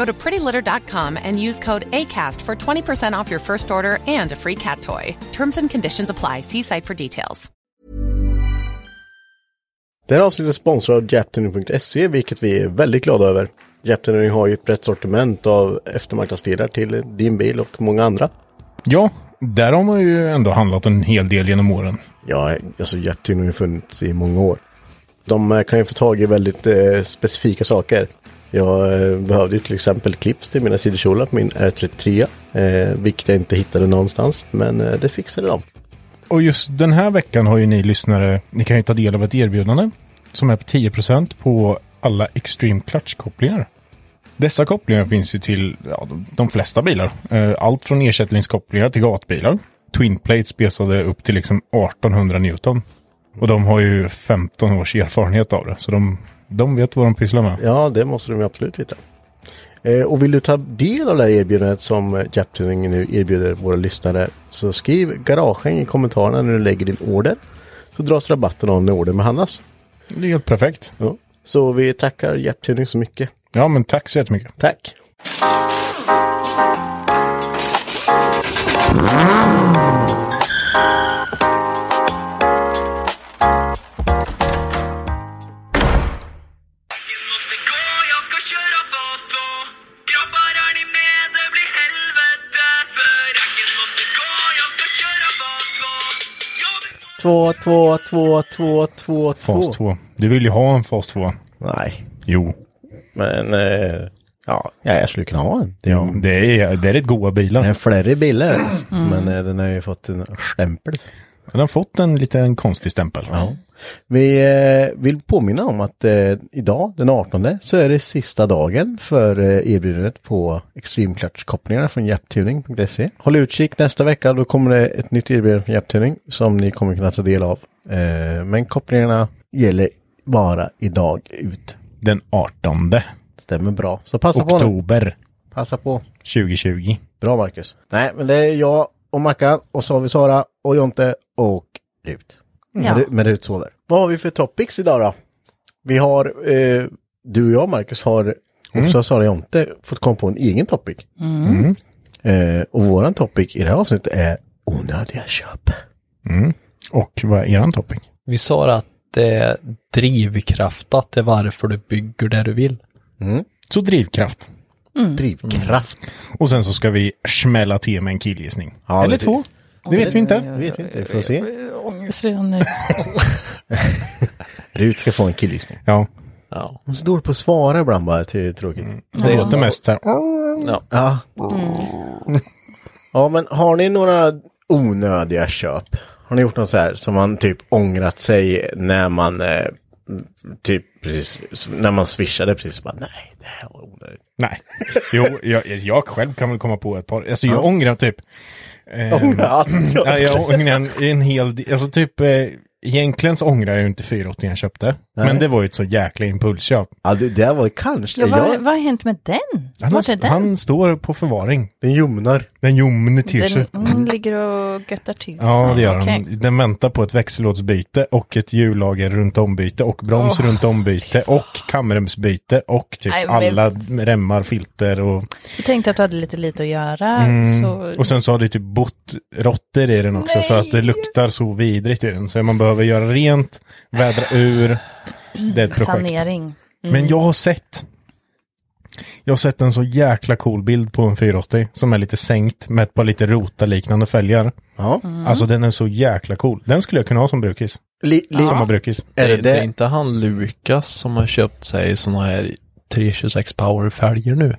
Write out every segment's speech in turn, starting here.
Go to prettylitter.com and use code ACAST for 20% off your first order and a free cat toy. Terms and conditions apply. See site for details. Det här avsnittet sponsrar av Japtuning.se vilket vi är väldigt glada över. Japtuning har ju ett brett sortiment av eftermarknadsdelar till din bil och många andra. Ja, där har man ju ändå handlat en hel del genom åren. Ja, alltså Japtuning har funnits i många år. De eh, kan ju få tag i väldigt eh, specifika saker. Jag eh, behövde till exempel clips till mina sidokjolar på min R33. Eh, vilket jag inte hittade någonstans. Men eh, det fixade de. Och just den här veckan har ju ni lyssnare, ni kan ju ta del av ett erbjudande som är på 10% på alla Extreme Clutch-kopplingar. Dessa kopplingar finns ju till ja, de- flesta bilar. Eh, allt från ersättningskopplingar till gatbilar. Twin plates besade upp till liksom 1800 Newton. Och de har ju 15 års erfarenhet av det. Så de, de vet vad de pysslar med. Ja, det måste de absolut veta. Eh, och vill du ta del av det här erbjudandet som eh, Japtuning nu erbjuder våra lyssnare så skriv garagen i kommentarerna när du lägger din order. Så dras rabatten av när ordern behandlas. Det är helt perfekt. Ja. Så vi tackar Japtuning så mycket. Ja, men tack så jättemycket. Tack! måste Två, två, två, två, två, två. Fas 2. Du vill ju ha en fas 2. Nej, Jo. men eh, ja, ja, jag skulle kunna ha en. Det är, Ja, det är, det är rätt goda det bilar. är flera bilar. Men eh, den har ju fått en stämpel. Den har fått en liten konstig stämpel. Ja. Vi eh, vill påminna om att eh, idag, den 18, så är det sista dagen för eh, erbjudandet på Extreme Clutch-kopplingarna från japtuning.se. Håll utkik nästa vecka, då kommer det ett nytt erbjudande från Japtuning som ni kommer kunna ta del av. Men kopplingarna gäller bara idag ut. Den 18 Stämmer bra. Så passa på nu. oktober Passa på. 2020. Bra Marcus. Nej, men det är jag och Mackan och så har vi Sara och Jonte och Rut. Ja. Med, med Rut sover. Vad har vi för topics idag då? Vi har, eh, du och jag Marcus har, också har Sara Jonte fått komma på en egen topic. Eh, och våran topic i det här avsnittet är onödiga köp. Och vad är eran topping? Vi sa att det är drivkraftat till varför du bygger det du vill. Så drivkraft. Drivkraft. Och sen så ska vi smälla till med en killgissning. Ja, Eller det- två. Det vet vi inte. Det vet vi inte, vi får se. Ångest redan nu. Rut ska få en killgissning. Ja, Ja. Hon är så dålig på att svara ibland bara, till tråkigt. det låter mest så här. ja. Ja. Ja, men har ni några onödiga köp? Har ni gjort något så här som man typ ångrat sig när man eh, typ precis, när man swishade precis bara nej, det här var onödigt. Nej. Jo, jag, jag själv kan väl komma på ett par. Alltså jag ångrar typ eh, Ångrar allt. Ja, jag ångrar en, en hel del. Alltså typ, eh, egentligen så ångrar jag ju inte 480 jag köpte. Nej. Men det var ju ett så jäkla impulsköp. Ja, det där var ju kanske... Ja, vad, jag, vad har hänt med den? Han, har, den? han står på förvaring. den ljumnar. Den ljumne till sig. Den hon ligger och göttar till sig. Ja, det gör Okej. den. Den väntar på ett växellådsbyte och ett hjullager runt ombyte och broms Åh. runt ombyte och kamremsbyte och typ Nej, men- alla remmar, filter och... Du tänkte att du hade lite lite att göra. Mm. Så... Och sen så har det typ bott råttor i den också så att det luktar så vidrigt i den. Så man behöver göra rent, vädra ur. Det är ett projekt. Sanering. Men jag har sett jag har sett en så jäkla cool bild på en 480 som är lite sänkt med ett par lite rota-liknande fälgar. Ja. Alltså den är så jäkla cool. Den skulle jag kunna ha som brukis. Li, li, Som har brukis. Är det, det det är inte han Lukas som har köpt sig sådana här 326 power fälgar nu.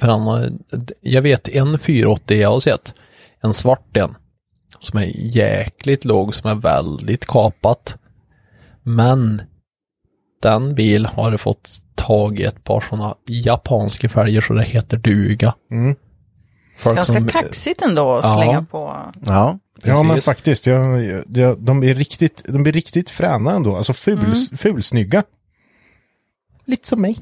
För han har, jag vet en 480 jag har sett. En svart en. Som är jäkligt låg, som är väldigt kapat. Men den bil har fått tag i ett par sådana japanska fälgar så det heter duga. Mm. Folk Ganska som- kaxigt ändå att Ja. slänga på. Ja. Ja men Precis. faktiskt, jag, jag, de, är riktigt, de blir riktigt fräna ändå. Alltså ful, Mm. fulsnygga. Lite som mig.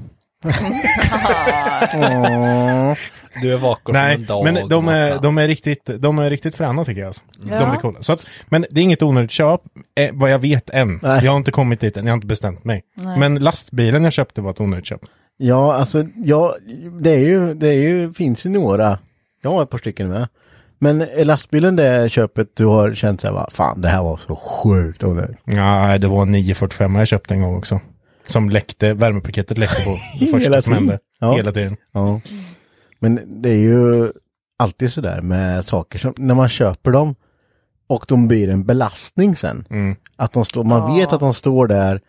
Du är vacker Nej, en dag. men de är, de är riktigt, de är riktigt fräna tycker jag. Alltså. Ja. De är coola. Så att, men det är inget onödigt köp, eh, vad jag vet än. Nej. Jag har inte kommit dit än, jag har inte bestämt mig. Nej. Men lastbilen jag köpte var ett onödigt köp. Ja, alltså, ja, det är ju, det är ju, finns ju några. Jag har ett par stycken med. Men är lastbilen det köpet du har känt så här, va, fan det här var så sjukt onödigt. Ja, det var en 945 jag köpte en gång också. Som läckte, värmepaketet läckte på det första Hela som hände. Ja. Hela tiden. Ja. Men det är ju alltid sådär med saker som, när man köper dem och de blir en belastning sen. Mm. Att de står, man vet att de står där,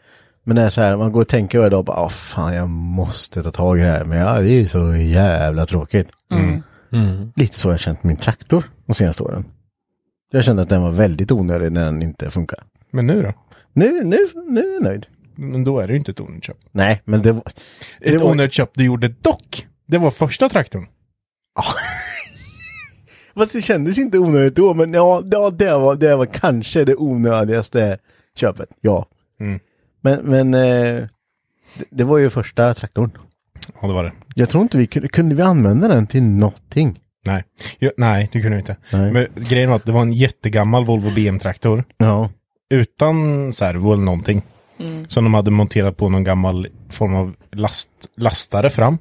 men det är så här, man går och tänker över det och bara, åh fan jag måste ta tag i det här. Men ja, det är ju så jävla tråkigt. Mm. Lite så har jag känt min traktor de senaste åren. Jag kände att den var väldigt onödig när den inte funkar. Men nu då? Nu, nu, nu är jag nöjd. Men då är det ju inte ett onödigt köp. Nej, men det var... Det Ett var- onödigt köp du gjorde dock. Det var första traktorn. Fast det kändes inte onödigt då, men ja, ja det, var, det var kanske det onödigaste köpet. Ja. Mm. Men, men eh, det, det var ju första traktorn. Ja, det var det. Jag tror inte vi kunde, kunde vi använda den till någonting. Nej, jo, nej det kunde vi inte. Nej. Men grejen var att det var en jättegammal Volvo BM-traktor. Ja. Utan servo eller någonting. Som de hade monterat på någon gammal form av last, lastare fram.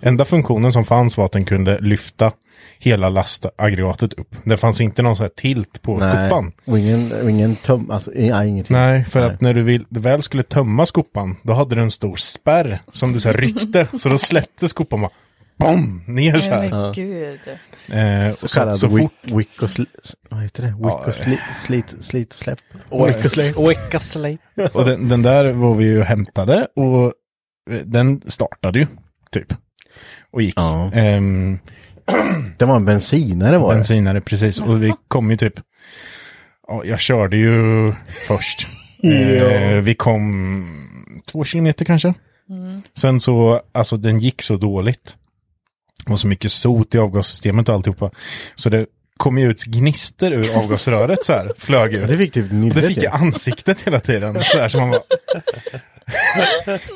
Enda funktionen som fanns var att den kunde lyfta hela lastaggregatet upp. Det fanns inte någon sån här tilt på Nej. skopan. Och ingen, och ingen töm, alltså nej, ingenting. Nej, för Nej. att när du vill, väl skulle tömma skopan, då hade du en stor spärr som du så här ryckte. så då släppte skopan bara bom, ner så här. Men gud. Eh, Så så, kallad så, fort wick, wick och sli, vad heter det? Wick Ja, och sli, slit, slit och släpp. Wicka slate. Och den, den där var vi ju och hämtade och eh, den startade ju, typ. Och gick. Ja. Ehm, Det var en bensinare var det. bensinare, precis. Och vi kom ju typ, ja, jag körde ju först. Eh, vi kom två kilometer kanske. Sen så, alltså den gick så dåligt. Det var så mycket sot i avgassystemet och alltihopa. Så det kom ju ut gnister ur avgasröret så här, flög ut. Det fick typ Det fick i. jag ansiktet hela tiden. Så här som man bara...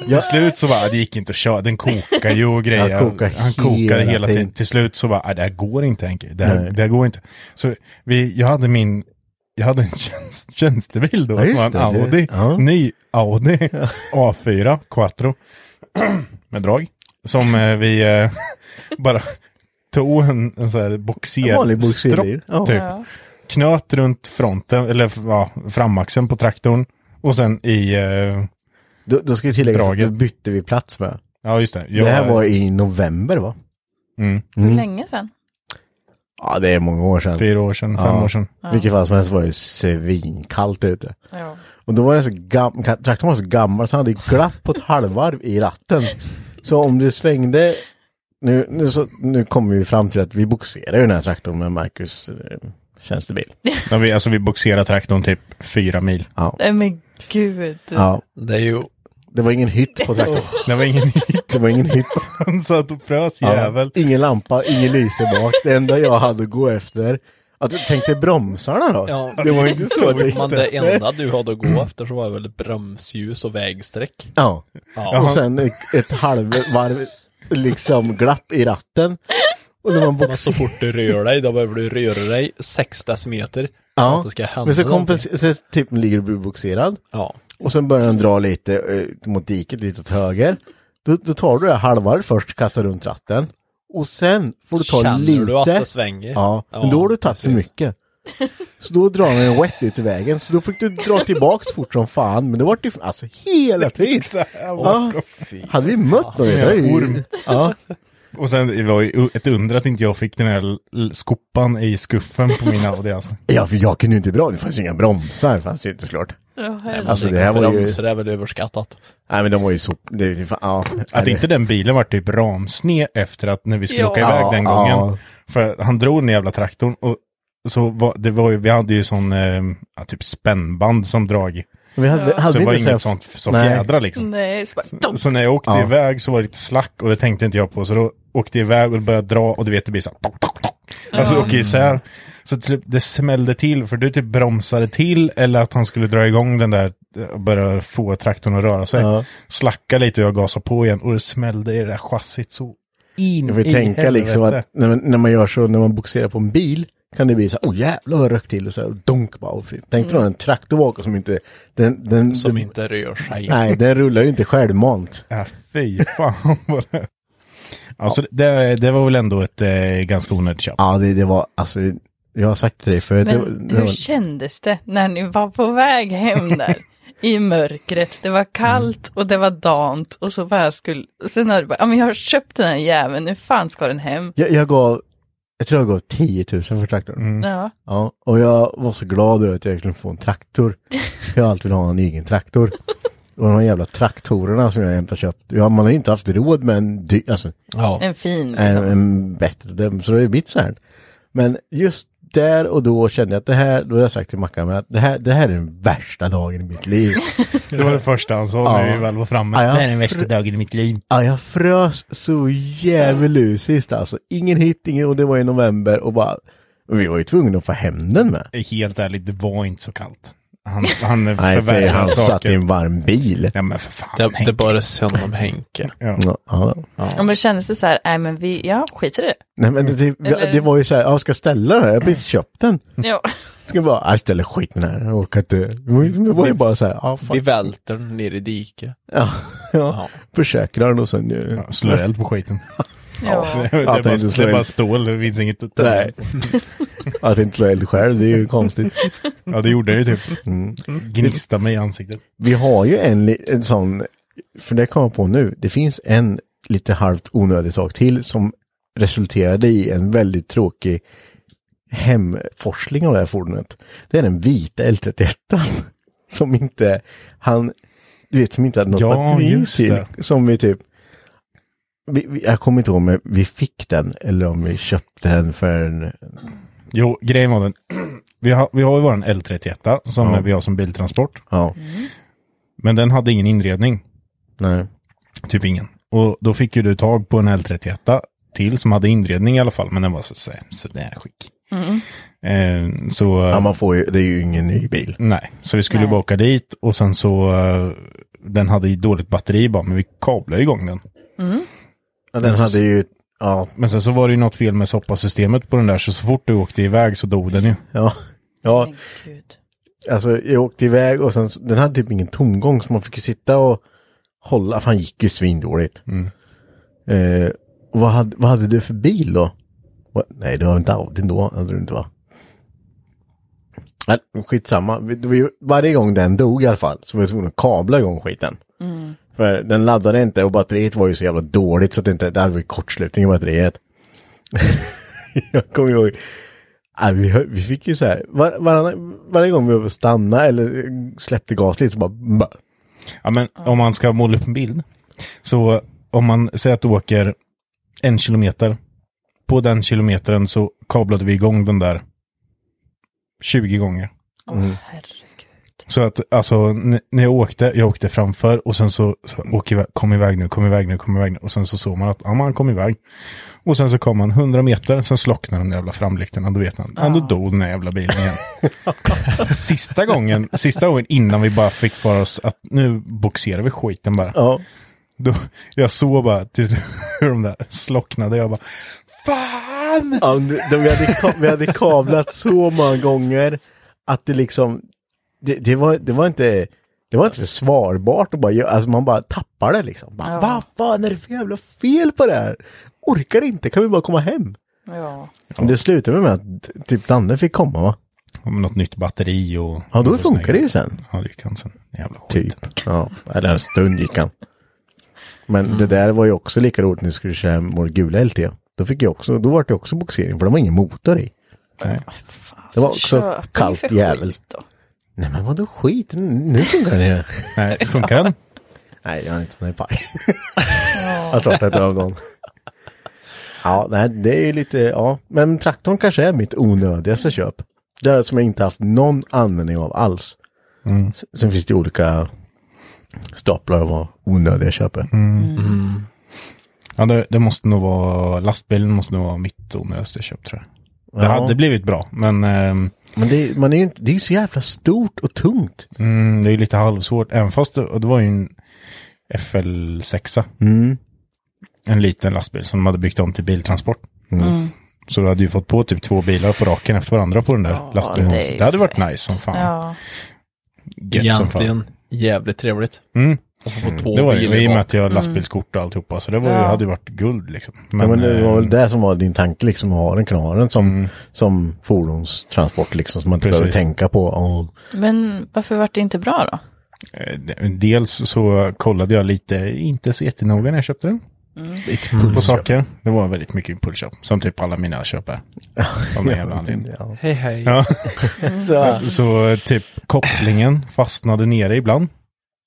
Till slut så bara, det gick inte att köra. Den kokar ju och grejer. Kokar Han kokade hela hela tiden. Till slut så bara, "Nej, det här går inte Henke. Det här, det här går inte. Så vi, jag hade min, jag hade en tjänst, tjänstebil då. Ja, som var en det, det- Audi. ja. Ny Audi A4 Quattro. Med drag. Som eh, vi eh, bara tog en, en sån här En boxer, vanlig boxerbil. Ja. typ Ja. knöt runt fronten, eller ja, framaxeln på traktorn. Och sen i, eh, Då, då ska jag tillägga att då bytte vi plats med. ja just det. Jag, det här var i november va? mm, Hur Mm. länge sedan? Ja, det är många år sedan. fyra år sedan, fem Ja. år sedan. Vilket fall som helst var det svinkallt ute. Ja. Och då var den så gam- ka- traktorn var så gammal så han hade glapp på ett halvvarv i ratten. Så om du svängde, nu, nu, så, nu kommer vi fram till att vi boxerar ju den här traktorn med Marcus eh, tjänstebil. Ja, vi, alltså vi boxerade traktorn typ fyra mil. Ja. Nej men gud. ja. Det är ju, Det var ingen hytt på traktorn. Det var ingen hit. Det var ingen hytt. Han satt och frös Ja. jävel. Ingen lampa, ingen lyse bak. Det enda jag hade att gå efter, Att, tänk dig bromsarna då. Ja, Det var inte så jag Men det enda du hade att gå efter så var väl bromsljus och vägsträck. Ja. Ja. Och sen ett, halvvarv liksom glapp i ratten. Och när man Men box... så fort du rör dig, då behöver du röra dig 6 decimeter. Ja, det men så kompenserar, så typ ligger du boxerad. Ja. Och sen börjar den dra lite eh, mot diket, lite åt höger. Då, då tar du det halvvarv först, kastar runt ratten. Och sen får du ta Känner lite. du att det svänger? Ja, men då har du tagit för mycket. Så då drar den en wet ut i vägen. Så då fick du dra tillbaks fort som fan. Men det var ju alltså hela tiden. Ja. Hade vi mött någon? det var ju- orm. Ja. Och sen det var ju ett under att inte jag fick den här skopan i skuffen på min Audi alltså. ja, för jag kunde ju inte dra. Det fanns ju inga bromsar. Det fanns ju inte såklart. Alltså det här var ju... Bromsar är väl överskattat. Nej men de var ju så... Det, fan, ja. Att inte den bilen var typ ramsned efter att när vi skulle Ja. åka iväg den Ja, gången. ja. För han drog den jävla traktorn och så var, det var ju, vi hade ju sån, eh, ja, typ spännband som drag. Vi hade, hade Så det var inget så sånt som Nej. fjädrar liksom. Nej, så bara, Så när jag åkte Ja. iväg så var det lite slack och det tänkte inte jag på. Så då åkte jag iväg och det började dra och du vet det blir så här. tok, tok, tok. Alltså det åker isär. Så till slut, det smällde till för du typ bromsade till eller att han skulle dra igång den där och börja få traktorn att röra sig. Ja. Slacka lite och jag gasade på igen och det smällde i det där chassit så in Jag vill i tänka liksom att helvete. när man, när man gör så, när man boxerar på en bil kan det bli så här, oh jävlar vad rökt till och så här, donk bara. Och. Tänk dig då en traktor bakom som inte, den, den, Som den, inte rör sig. nej den rullar ju inte självmant. Ja, fy fan vad det... Alltså det, det var väl ändå ett eh, ganska onödigt köp. Ja det, det var, alltså, jag har sagt till dig förut. det, Men det hur var, kändes det när ni var på väg hem där? I mörkret, det var kallt och det var dant och så bara skulle, och sen har du bara, ja men jag har köpt den här jäveln, nu fan ska den hem? jag, jag gav, jag tror jag gav 10 000 för traktorn. Mm. Ja, Ja, och jag var så glad över att jag skulle få en traktor. Jag har alltid velat ha en egen traktor. Och de här jävla traktorerna som jag har köpt. Ja, man har ju inte haft råd med en, dy- alltså, Ja. en fin en, liksom. en bättre. Det- Så det är mitt så här. Men just där och då kände jag att det här, då har jag sagt till Mackan att det här, det här är den värsta dagen i mitt liv. Det var det första han sa när vi väl var framme. Ja. Det här är den värsta dagen i mitt liv. Ja, jag frös så djävulusiskt alltså. Ingen hit, ingen, och det var i november och bara, och vi var ju tvungna att få hem den med. Helt ärligt, det var inte så kallt. Han, han Nej, säger han satt saker. i en varm bil. Ja men för fan. Det, det Henke. är bara synd om Henke. Ja. Ja, ja. Ja men kändes det så här, nej men vi, ja skit i det. Nej men det, det, Eller- det var ju så här, jag ska ställa det här, jag har precis köpt den. Ja, Ska bara, jag ställer skiten här, jag orkar inte. Det var ju- det bara så här, ja, Vi fuck. välter den ner i diket. ja, ja, Ja. försäkrar och sen ju. Ja, Slår eld på skiten. ja. Det, är bara, tänkte det är bara stål, det finns inget att Nej. Att inte slå eld själv, det är ju konstigt. Ja det gjorde det ju typ. Mm. Gnista mig i ansiktet. Vi har ju en, en sån, för det kommer jag på nu, det finns en lite halvt onödig sak till som resulterade i en väldigt tråkig hemforsling av det här fordonet. Det är den vita L31 som inte, han, du vet, som inte hade något Ja, batteri till. Som vi typ, vi, vi, jag kommer inte ihåg om vi fick den eller om vi köpte den för en, Jo, grejen var den. Vi har, vi har ju våran L31 som Ja. vi har som biltransport. ja, Men den hade ingen inredning. nej. Typ ingen. Och då fick ju du tag på en L31 till som hade inredning i alla fall. Men den var så, så, så där skick. Eh, så, Ja, man får ju, det är ju ingen ny bil. nej. Så vi skulle Nej. bara åka dit och sen så, eh, den hade ju dåligt batteri bara, men vi kablade igång den. Ja, den hade ju, ja, Men sen så var det ju något fel med soppasystemet på den där, så så fort du åkte iväg så dog den ju. ja, ja. Men gud. Alltså jag åkte iväg och sen, den hade typ ingen tomgång så man fick ju sitta och hålla, för han gick ju svindåligt. Eh, och vad, hade, vad hade du för bil då? Va- Nej, det var inte Audi då, hade du inte va? Nej, skitsamma. Varje gång den dog i alla fall så var jag tvungen att kabla igång skiten. För den laddade inte och batteriet var ju så jävla dåligt så att det inte, det hade vi kortslutning i batteriet. jag kommer ihåg, Nej, vi, vi fick ju så här, var, varann, varje gång vi var stanna eller släppte gas lite så bara, bara Ja, men om man ska måla upp en bild. Så om man säger att du åker en kilometer. På den kilometern så kablade vi igång den där 20 gånger. Åh Så att alltså när jag åkte, jag åkte framför och sen så, så åker iväg, kom iväg nu, kom iväg nu, kom iväg nu. Och sen så såg man att ja, man kom iväg. Och sen så kom man 100 meter, sen slocknade de där jävla framlyktorna. Då vet man, ja. då dog den här jävla bilen igen. sista gången, sista gången innan vi bara fick för oss att nu boxerar vi skiten bara. Ja. Då, jag såg bara till hur de där slocknade. Jag bara, fan! Ja, vi, hade, vi hade kablat så många gånger att det liksom, det, det, var, det var inte, det var inte försvarbart att bara göra, alltså man bara tappar det liksom. Bara, Ja. Vad fan är det för jävla fel på det här? Orkar inte, kan vi bara komma hem? Ja. Men Det slutade med att typ Danne fick komma va? Om något nytt batteri och... Ja, då funkar det ju sen. Ja, det gick han sen. Jävla skit. Typ. Ja, eller en stund gick han. Men det där var ju också lika roligt när vi skulle köra vår gula LT. Då fick jag också, då var det också boxering för det var ingen motor i. Nej. Det var Så också köp kallt jävel. skit då. Nej men vadå skit, nu funkar den ju. Nej, funkar den? Nej, jag har inte, den är paj. jag har klart ett ögon. Ja, nej, det är lite, ja. Men traktorn kanske är mitt onödigaste köp. Det är som jag inte haft någon användning av alls. S- Sen finns det olika staplar av vad onödiga köp är. Ja, det, det måste nog vara, lastbilen måste nog vara mitt onödigaste köp tror jag. Det Ja. hade blivit bra, men ehm, Men det, är- man är ju inte, det är ju så jävla stort och tungt. mm, det är ju lite halvsvårt. Även fast det, och det var ju en FL6. Mm. En liten lastbil som de hade byggt om till biltransport. Mm. Så du hade ju fått på typ två bilar på raken efter varandra på den där lastbilen. det Det, hade varit fett. nice som fan. Ja. Gött som fan. Egentligen jävligt trevligt. Mm. Två Det var ju, i och med att jag har lastbilskort och alltihopa. Så det var, ju- Ja. hade ju varit guld liksom. Men, ja, men det var eh, väl det som var din tanke liksom, att ha den kanalen som, Mm. som fordonstransport liksom, som man inte Precis. behöver tänka på. Och, Men varför var det inte bra då? Eh, Dels så kollade jag lite, inte så jättenoga när jag köpte den. På saker. Det var väldigt mycket impulsköp. Som typ alla mina köp är. Av någon jävla anledning. ja. Hej hej. Ja. Så, Så typ kopplingen fastnade nere ibland.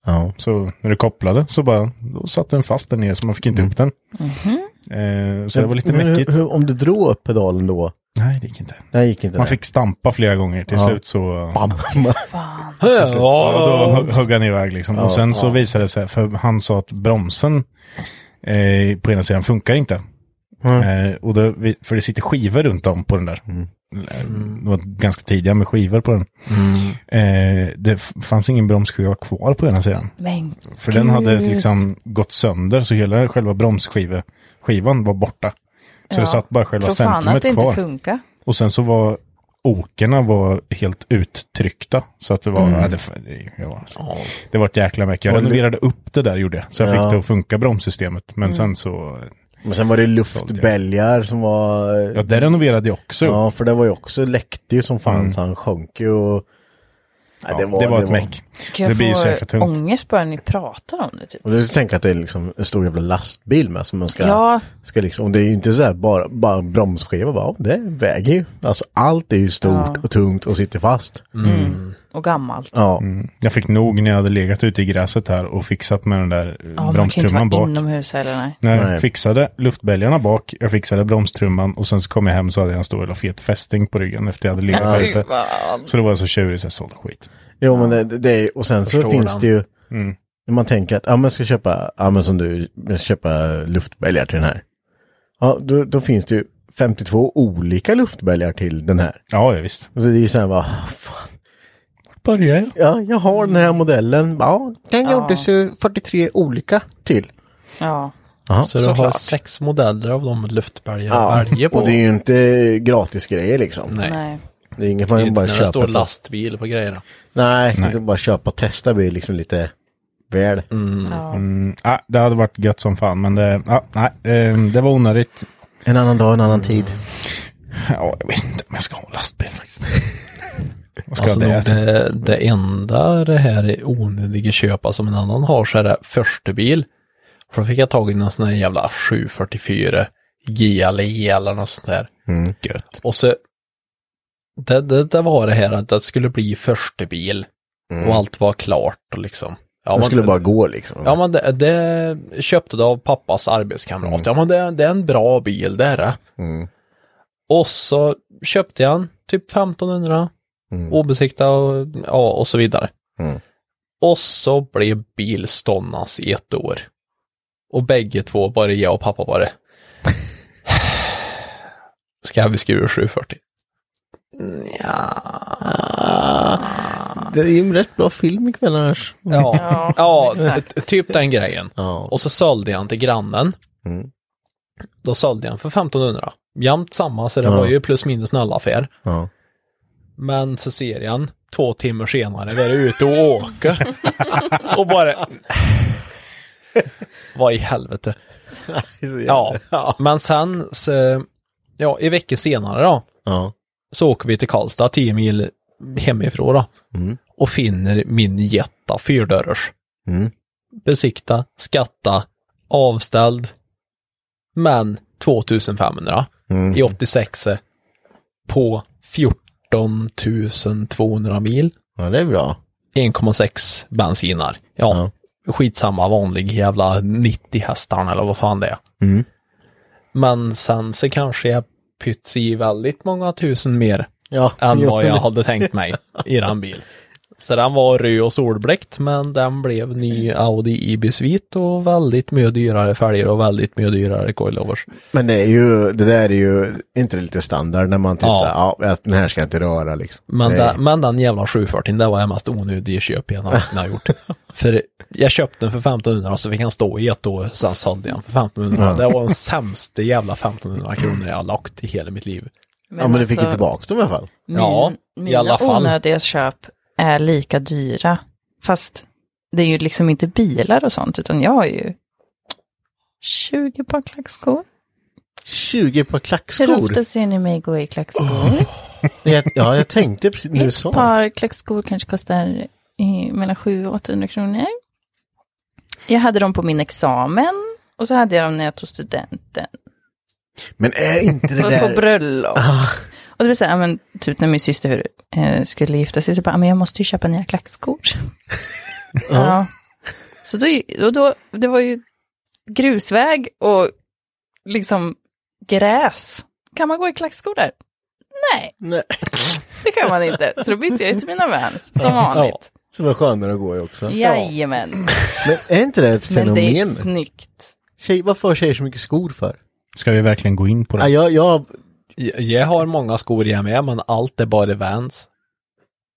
Ja. Så när du kopplade så bara, då satt den fast där nere så man fick inte upp den. Eh, så det var lite mäckigt. Om du drog upp pedalen då? Nej, det gick inte. Det gick inte. Man det. fick stampa flera gånger. Till Ja. slut så... Bam. Till slut, ja, då hö- högg han iväg liksom. Ja, och sen så visade det sig, för han sa att bromsen eh, på ena sidan funkar inte. Mm. Eh, och då, för det sitter skivor runt om på den där. Eh, Det var ganska tidiga med skivor på den. Eh, det fanns ingen bromsskiva kvar på ena sidan. Men För den hade Gud. liksom gått sönder så hela själva bromsskivan var borta. Så det satt bara själva centrumet det inte kvar. funkar. Och sen så var okerna var helt uttryckta. Så att det var, Mm. ja, det, det, ja, alltså, det var ett jäkla mycket. Jag renoverade upp det där gjorde jag. Så jag Ja. fick det att funka bromssystemet. Men sen så, Men sen var det luftbälgar som var... ja det renoverade jag också. Ja, för det var ju också läckte som fan Mm. så han sjönk ju och... Nej, Ja, det var, ett meck. Kan Det blir ju jag så jäkla få tungt. ångest bara ni pratar om det typ? Och du tänker att det är liksom en stor jävla lastbil med som man ska... Ja. ska liksom, och det är ju inte så här bara, bara bromsskiva bara, det väger ju. Alltså allt är ju stort Ja. och tungt och sitter fast. Och gammalt. Ja. Mm. Jag fick nog när jag hade legat ute i gräset här och fixat med den där Ja, man kan ju inte bromstrumman vara bak. inomhus heller nej. Nej, Nej. fixade luftbälgarna bak, jag fixade bromstrumman och sen så kom jag hem så hade jag en stor jävla fet fästing på ryggen efter jag hade legat där ute. Så det var så tjurig så jag sålde skit. Jo men det, det är, och sen så finns den. det ju, Mm. när man tänker att, ja men jag ska köpa, ja men som du, jag ska köpa luftbälgar till den här. Ja, då, då finns det ju 52 olika luftbälgar till den här. Ja, ja, visst. Och så det är ju så här ah, fan. Börjar jag? Ja, jag har den här modellen. Ja, den Ja. gjordes ju 43 olika till. Ja. Ja. Så du har sex modeller av de luftbälgar Ja, välja på. och det är ju inte gratis grejer liksom. Nej. Nej. Det är inget Det är man inte bara när det köper. står lastbil på grejerna. Nej, Nej. inte bara köpa och testa blir liksom lite väl. Ja. Mm, ah, det hade varit gött som fan, men det, ah, nej, eh, det var onödigt. En annan dag, en annan tid. Ja, jag vet inte om jag ska ha lastbil faktiskt. Vad ska Alltså det? det, det enda det här är onödiga köpa som en annan har så är det första bil. För då fick jag tag i någon sån här jävla 744 GLE eller något sånt där. Gött. Och så det, det, det var det här att det skulle bli första bil och allt var klart och liksom. Ja, Det men- skulle bara gå liksom. Ja men det, det köpte det av pappas arbetskamrat. Ja men det, det är en bra bil det är det. Mm. Och så köpte jag en typ 1500 Mm. obesiktad och, ja, och så vidare. Mm. Och så blev bil ståndas i ett år. Och bägge två, både jag och pappa bara. Ska vi skruva 740? Ja. Det är ju en rätt bra film ikväll annars. Ja, Ja, ja typ den grejen. Ja. Och så sålde jag den till grannen. Mm. Då sålde jag den för 1500. Jämt samma, så det Ja. var ju plus minus noll affär. Ja. Men så ser jag en två timmar senare var jag ute och åka. och bara... Vad i helvete. Ja, men sen så, ja, i veckor senare då, Ja. så åker vi till Karlstad, 10 mil hemifrån då. Mm. Och finner min Jetta fyrdörrars. Mm. Besikta, skatta, avställd. Men 2500 Mm. i 86 på 14 200 mil. ja, det är bra. 1,6 bensinar. Ja, skitsamma vanlig jävla 90 hästar eller vad fan det är. Mm. Men sen så kanske jag pyts i väldigt många tusen mer Ja, än vad jag hade tänkt mig i den bil. Så den var röd och solbläckt men den blev ny Audi IB-svit och väldigt mycket dyrare fälgar och väldigt mycket dyrare coilovers. Men det är ju, det där är ju inte lite standard när man typ Ja. såhär, ja, den här ska jag inte röra liksom. Men, Det- den, men den jävla 740 det var jag mest onödig köp jag någonsin har gjort. för jag köpte den för 1500 och så fick han stå i ett år sen sålde jag den för 1500. Ja. Det var den sämsta jävla 1500 kronor jag har lagt i hela mitt liv. ja, men du fick ju alltså, tillbaka dem i alla fall. Min, Ja, i mina alla fall. onödiga köp är lika dyra. Fast det är ju liksom inte bilar och sånt, utan jag har ju 20 par klackskor. 20 par Hur klackskor. ofta ser ni mig gå i klackskor? Jag, ja, jag tänkte precis när du Ett sa. par klackskor kanske kostar eh, mellan 700 och 800 kronor. Jag hade dem på min examen och så hade jag dem när jag tog studenten. Men är inte det Och på där... bröllop. Ah, Och det vill säga, ja, men, typ när min syster eh, skulle gifta sig så bara, "Ja, men jag måste ju köpa nya klackskor. ja. Så då, och då, det var ju grusväg och liksom gräs. Kan man gå i klackskor där? Nej, nej. det kan man inte. Så då bytte jag ut mina Vans, som vanligt. Så var skönare att gå i också. Jajamän. Men är inte det ett Men fenomen? det är snyggt. Tjej, varför har tjejer så mycket skor för? Ska vi verkligen gå in på det? Ja, jag, jag, Jag, jag har många skor jag med men allt är bara Vans.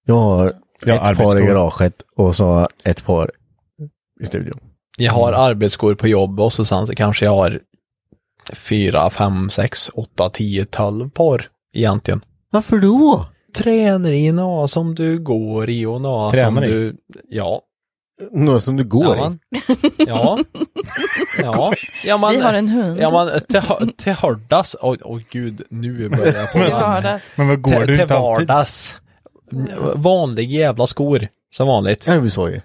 jag har Ja, ett par i garaget och så ett par i studion. Jag har arbetsskor på jobb och så sen så kanske jag har fyra, fem, sex, åtta, tio, tolv par egentligen. Varför då? Tränar i nå som du går i och nå som Tränar i? du... Ja. Några som du går ja, i? man. ja. Ja. Ja, man, Vi har en hund. Ja, man, till, till hördas. Oj, oj gud, nu börjar jag på I vardags. Men vad går Till, du till inte alltid? vardags. Vanlig jävla skor, som vanligt. Arbetssojer.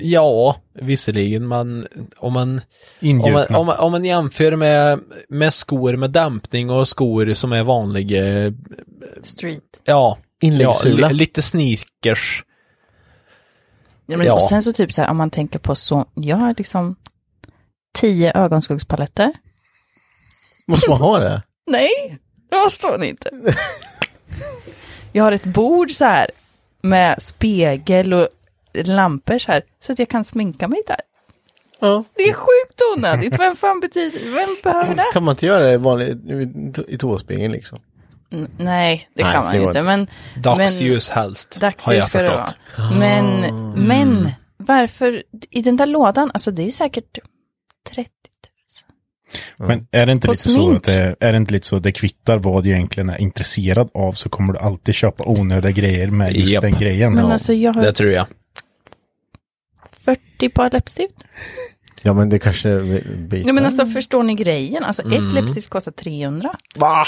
Ja, visserligen, men om man, om man, om man, om man jämför med, med skor med dämpning och skor som är vanliga, Street. ja, ja Inläggssula. li, lite sneakers. Ja, men, Ja. Och sen så typ så här, om man tänker på så, jag har liksom tio ögonskuggspaletter. Måste man ha det? Nej, det måste man inte. jag har ett bord så här med spegel och lampor så här, så att jag kan sminka mig där. Ja. Det är sjukt onödigt. Vem fan betyder, vem behöver det? Kan man inte göra det vanligt i tåspegeln liksom? N- nej, det Nej, kan man det inte. Men Dagsljus helst, har jag dagsljus det vara. förstått. Men, Ah. men varför, i den där lådan, alltså det är säkert 30 Men är det inte På lite så att det, är det inte lite så att det kvittar vad du egentligen är intresserad av så kommer du alltid köpa onödiga grejer med just Japp. den grejen. Men Ja. alltså jag har Det tror jag. 40 par läppstift. Ja men det kanske biter. Nej men alltså förstår ni grejen? Alltså Mm. ett läppstift kostar 300. Va?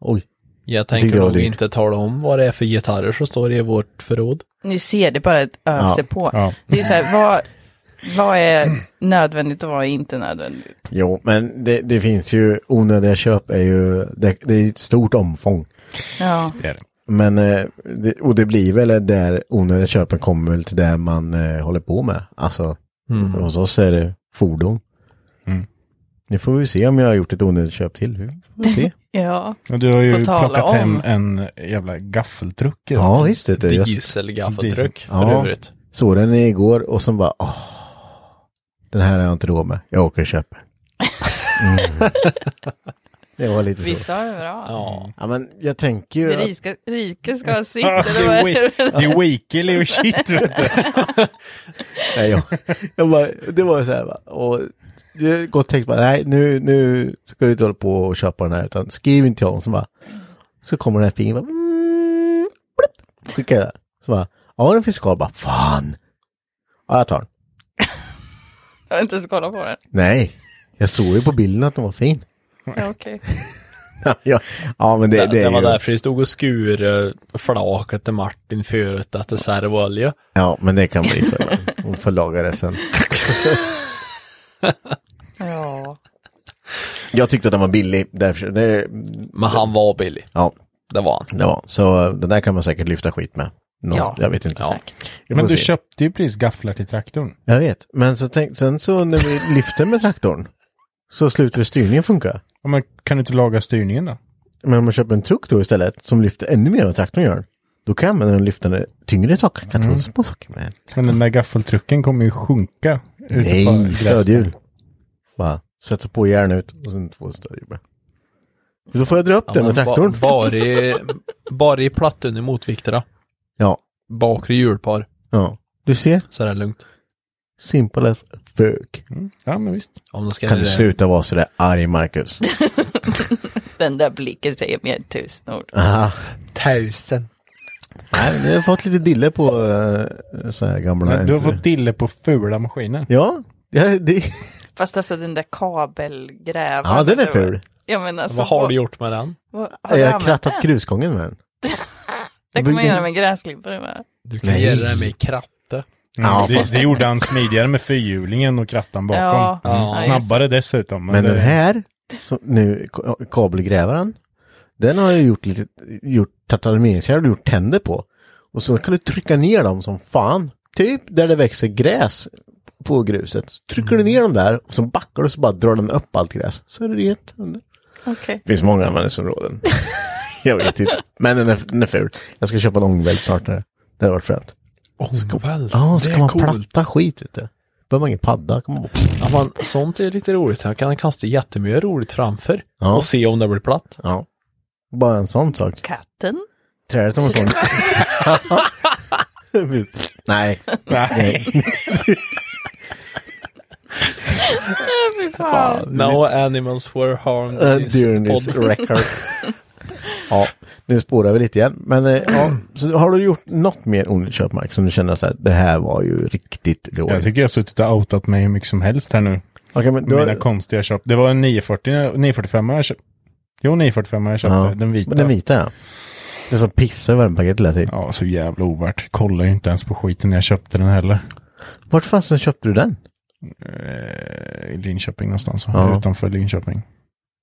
Oj. Jag tänker nog inte tala om vad det är för gitarrer som står i vårt förråd. Ni ser det bara ett öser Ja. på. Ja. Det är ju så här, vad, vad är nödvändigt och vad är inte nödvändigt? Jo, men det, det finns ju onödiga köp är ju, det, det är ett stort omfång. Ja, Det är det. Men, eh, och det blir väl där onödiga köpen kommer väl till det man eh, håller på med. Alltså, Mm. hos oss är det fordon. Mm. Nu får vi se om jag har gjort ett onödigt köp till. Vi får se. Ja, Och du har ju plockat om. hem en jävla gaffeltruck. Ja, visst. Jag Dieselgaffeltruck för Ja. övrigt. såg den igår och så bara, åh, den här har jag inte råd med. Jag åker och köper. Mm. det var lite så. vissa är bra. Ja. Ja, men jag tänker ju... Det att- rika, rika ska ha sitt. Det eller vad är är det? det är weekly och shit. vet du. Nej, jag, jag bara, det var så här va. Och jag gått och tänkt bara, nej nu, nu ska du inte hålla på och köpa den här utan skriv inte till honom. Så bara, så kommer den här fingret bara, mm, skickar jag. Så bara, ja den finns kvar. Bara, fan. Ja, jag tar den. Jag har inte ens kollat på den. Nej, jag såg ju på bilden att den var fin. Ja, okej. ja, ja, men det, Det, det, det är var ju, därför det stod och skur eh, flaket till Martin förut att det är servolja. Ja, men det kan bli så. Hon får laga det sen. Ja. Jag tyckte att den var billig, därför, det, Men han var billig. ja, Det var han. det var. Så den där kan man säkert lyfta skit med. Nå, Ja. Jag vet inte. Ja. Men du se. köpte ju precis gafflar till traktorn. Jag vet, men så tänk, sen så när vi lyfte med traktorn så slutade styrningen funka. Ja, men kan du inte laga styrningen då? Men om man köper en truck då istället som lyfter ännu mer än vad traktorn gör. Då kan man den lyfta den tyngre saker, kan ta små saker med. Men den där gaffeltrucken kommer ju sjunka. Nej, stödhjul. Bara sätta på järn ut och sen två stödhjul. Då får jag dra upp den med traktorn. ba- Bara i, bara i platten i motvikterna. Ja, Bakre hjulpar. ja. Du ser, Så är det lugnt. simple as fuck. Ja, men visst. Om det ska Kan du det- sluta vara sådär arg, Marcus? Den där blicken säger mer än tusen ord. Aha. Tusen. Nej, vi har fått lite dille på uh, så här gamla... Men du har fått dille på fula maskiner. Ja, ja det... Fast alltså den där kabelgrävaren. ja den är ful. Ja men alltså. Vad har du gjort med den? Vad, har du Jag har krattat den? grusgången med den. Det kan man göra med gräsklippare med. Du kan Nej. göra det med kratte. Mm, Ja, det, det gjorde han smidigare med fyrhjulingen och krattan bakom. Ja. Just Snabbare dessutom. Men det- den här, som nu, ka- kabelgrävaren, den har jag gjort lite, gjort tagit aluminiumkärl och gjort tänder på. Och så kan du trycka ner dem som fan. Typ där det växer gräs på gruset. Så trycker du ner dem där och så backar du så bara drar den upp allt gräs. Så är det rent. Okej. Det finns många användningsområden. jag vet inte. Men den är, den är ful. Jag ska köpa en ångvält snart. Det hade varit fränt. Ångvält. Ja, ska det är man coolt. platta skit du. Behöver man ingen padda. Kan man bara... Ja, men sånt är lite roligt. Jag kan kasta jättemycket roligt framför. Ja. Och se om det blir platt. Ja. Bara en sån sak. Katten? Trädet om en sån. Nej. Nej. Fy fan. No animals were harmed Uh, in this during this pod. record. ja, nu spårar vi lite igen. Men eh, ja, så har du gjort något mer onödigt köp, Mark, som du känner så här, det här var ju riktigt Jag dåligt? tycker jag har suttit och outat mig hur mycket som helst här nu. Okej, men Mina har, konstiga köp. Det var en 940, 945 jag köpte. Jo, 945 jag köpte. ja, Den vita. Den vita, ja. Det som pissar i varje paket hela tiden. Ja, så jävla ovärt. Kollar ju inte ens på skiten när jag köpte den heller. Vart fasen köpte du den? Eh, I Linköping någonstans. Ja. Utanför Linköping.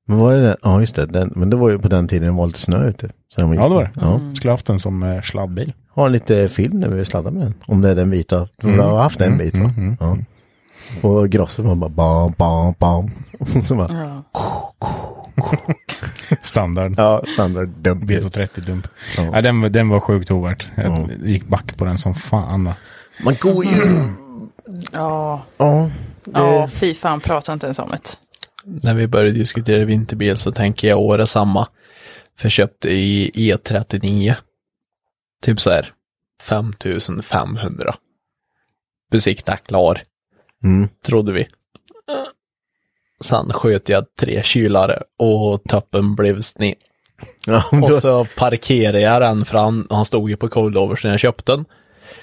Men var det den? Ja, just det. Den, men det var ju på den tiden det var lite snö ute. Så den var Ja, det var det. Ja. Skulle haft den som eh, sladdbil. Har lite film när vi sladdar med den. Om det är den vita. För Mm. du har haft en Mm, bit va? mm, mm, ja. Och grosset var bara bam, bam, bam. Så bara, Ja. Standard. ja, standard dump. B230 dump. Ja. Ja, den, var- den var sjukt ovärt. Jag Ja. gick back på den som fan. va. Man går ju... Ja. Ja. Det... Ja, fy fan, prata inte ens om det. När vi började diskutera vinterbil så tänker jag år är samma. För jag köpte i E39. Typ så här 5500. Besikta klar, Mm. trodde vi. Sen sköt jag tre kylare och toppen blev sned. Ja, Och då... så parkerade jag den fram. Han stod ju på coilovers när jag köpte den.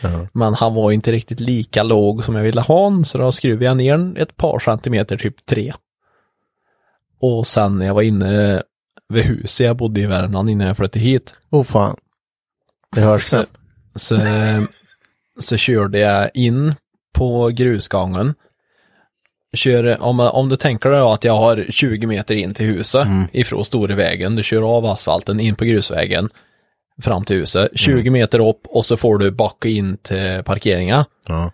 Ja. Men han var inte riktigt lika låg som jag ville ha den, så då skruvade jag ner den ett par centimeter, typ tre. Och sen när jag var inne vid huset, jag bodde i Värmland innan jag flyttade hit, Åh fan. Det hörs. så, så, så körde jag in på grusgången. Kör, om, om du tänker dig att jag har 20 meter in till huset ifrån stora vägen, du kör av asfalten in på grusvägen fram till huset, 20 meter upp och så får du backa in till parkeringen. Ja.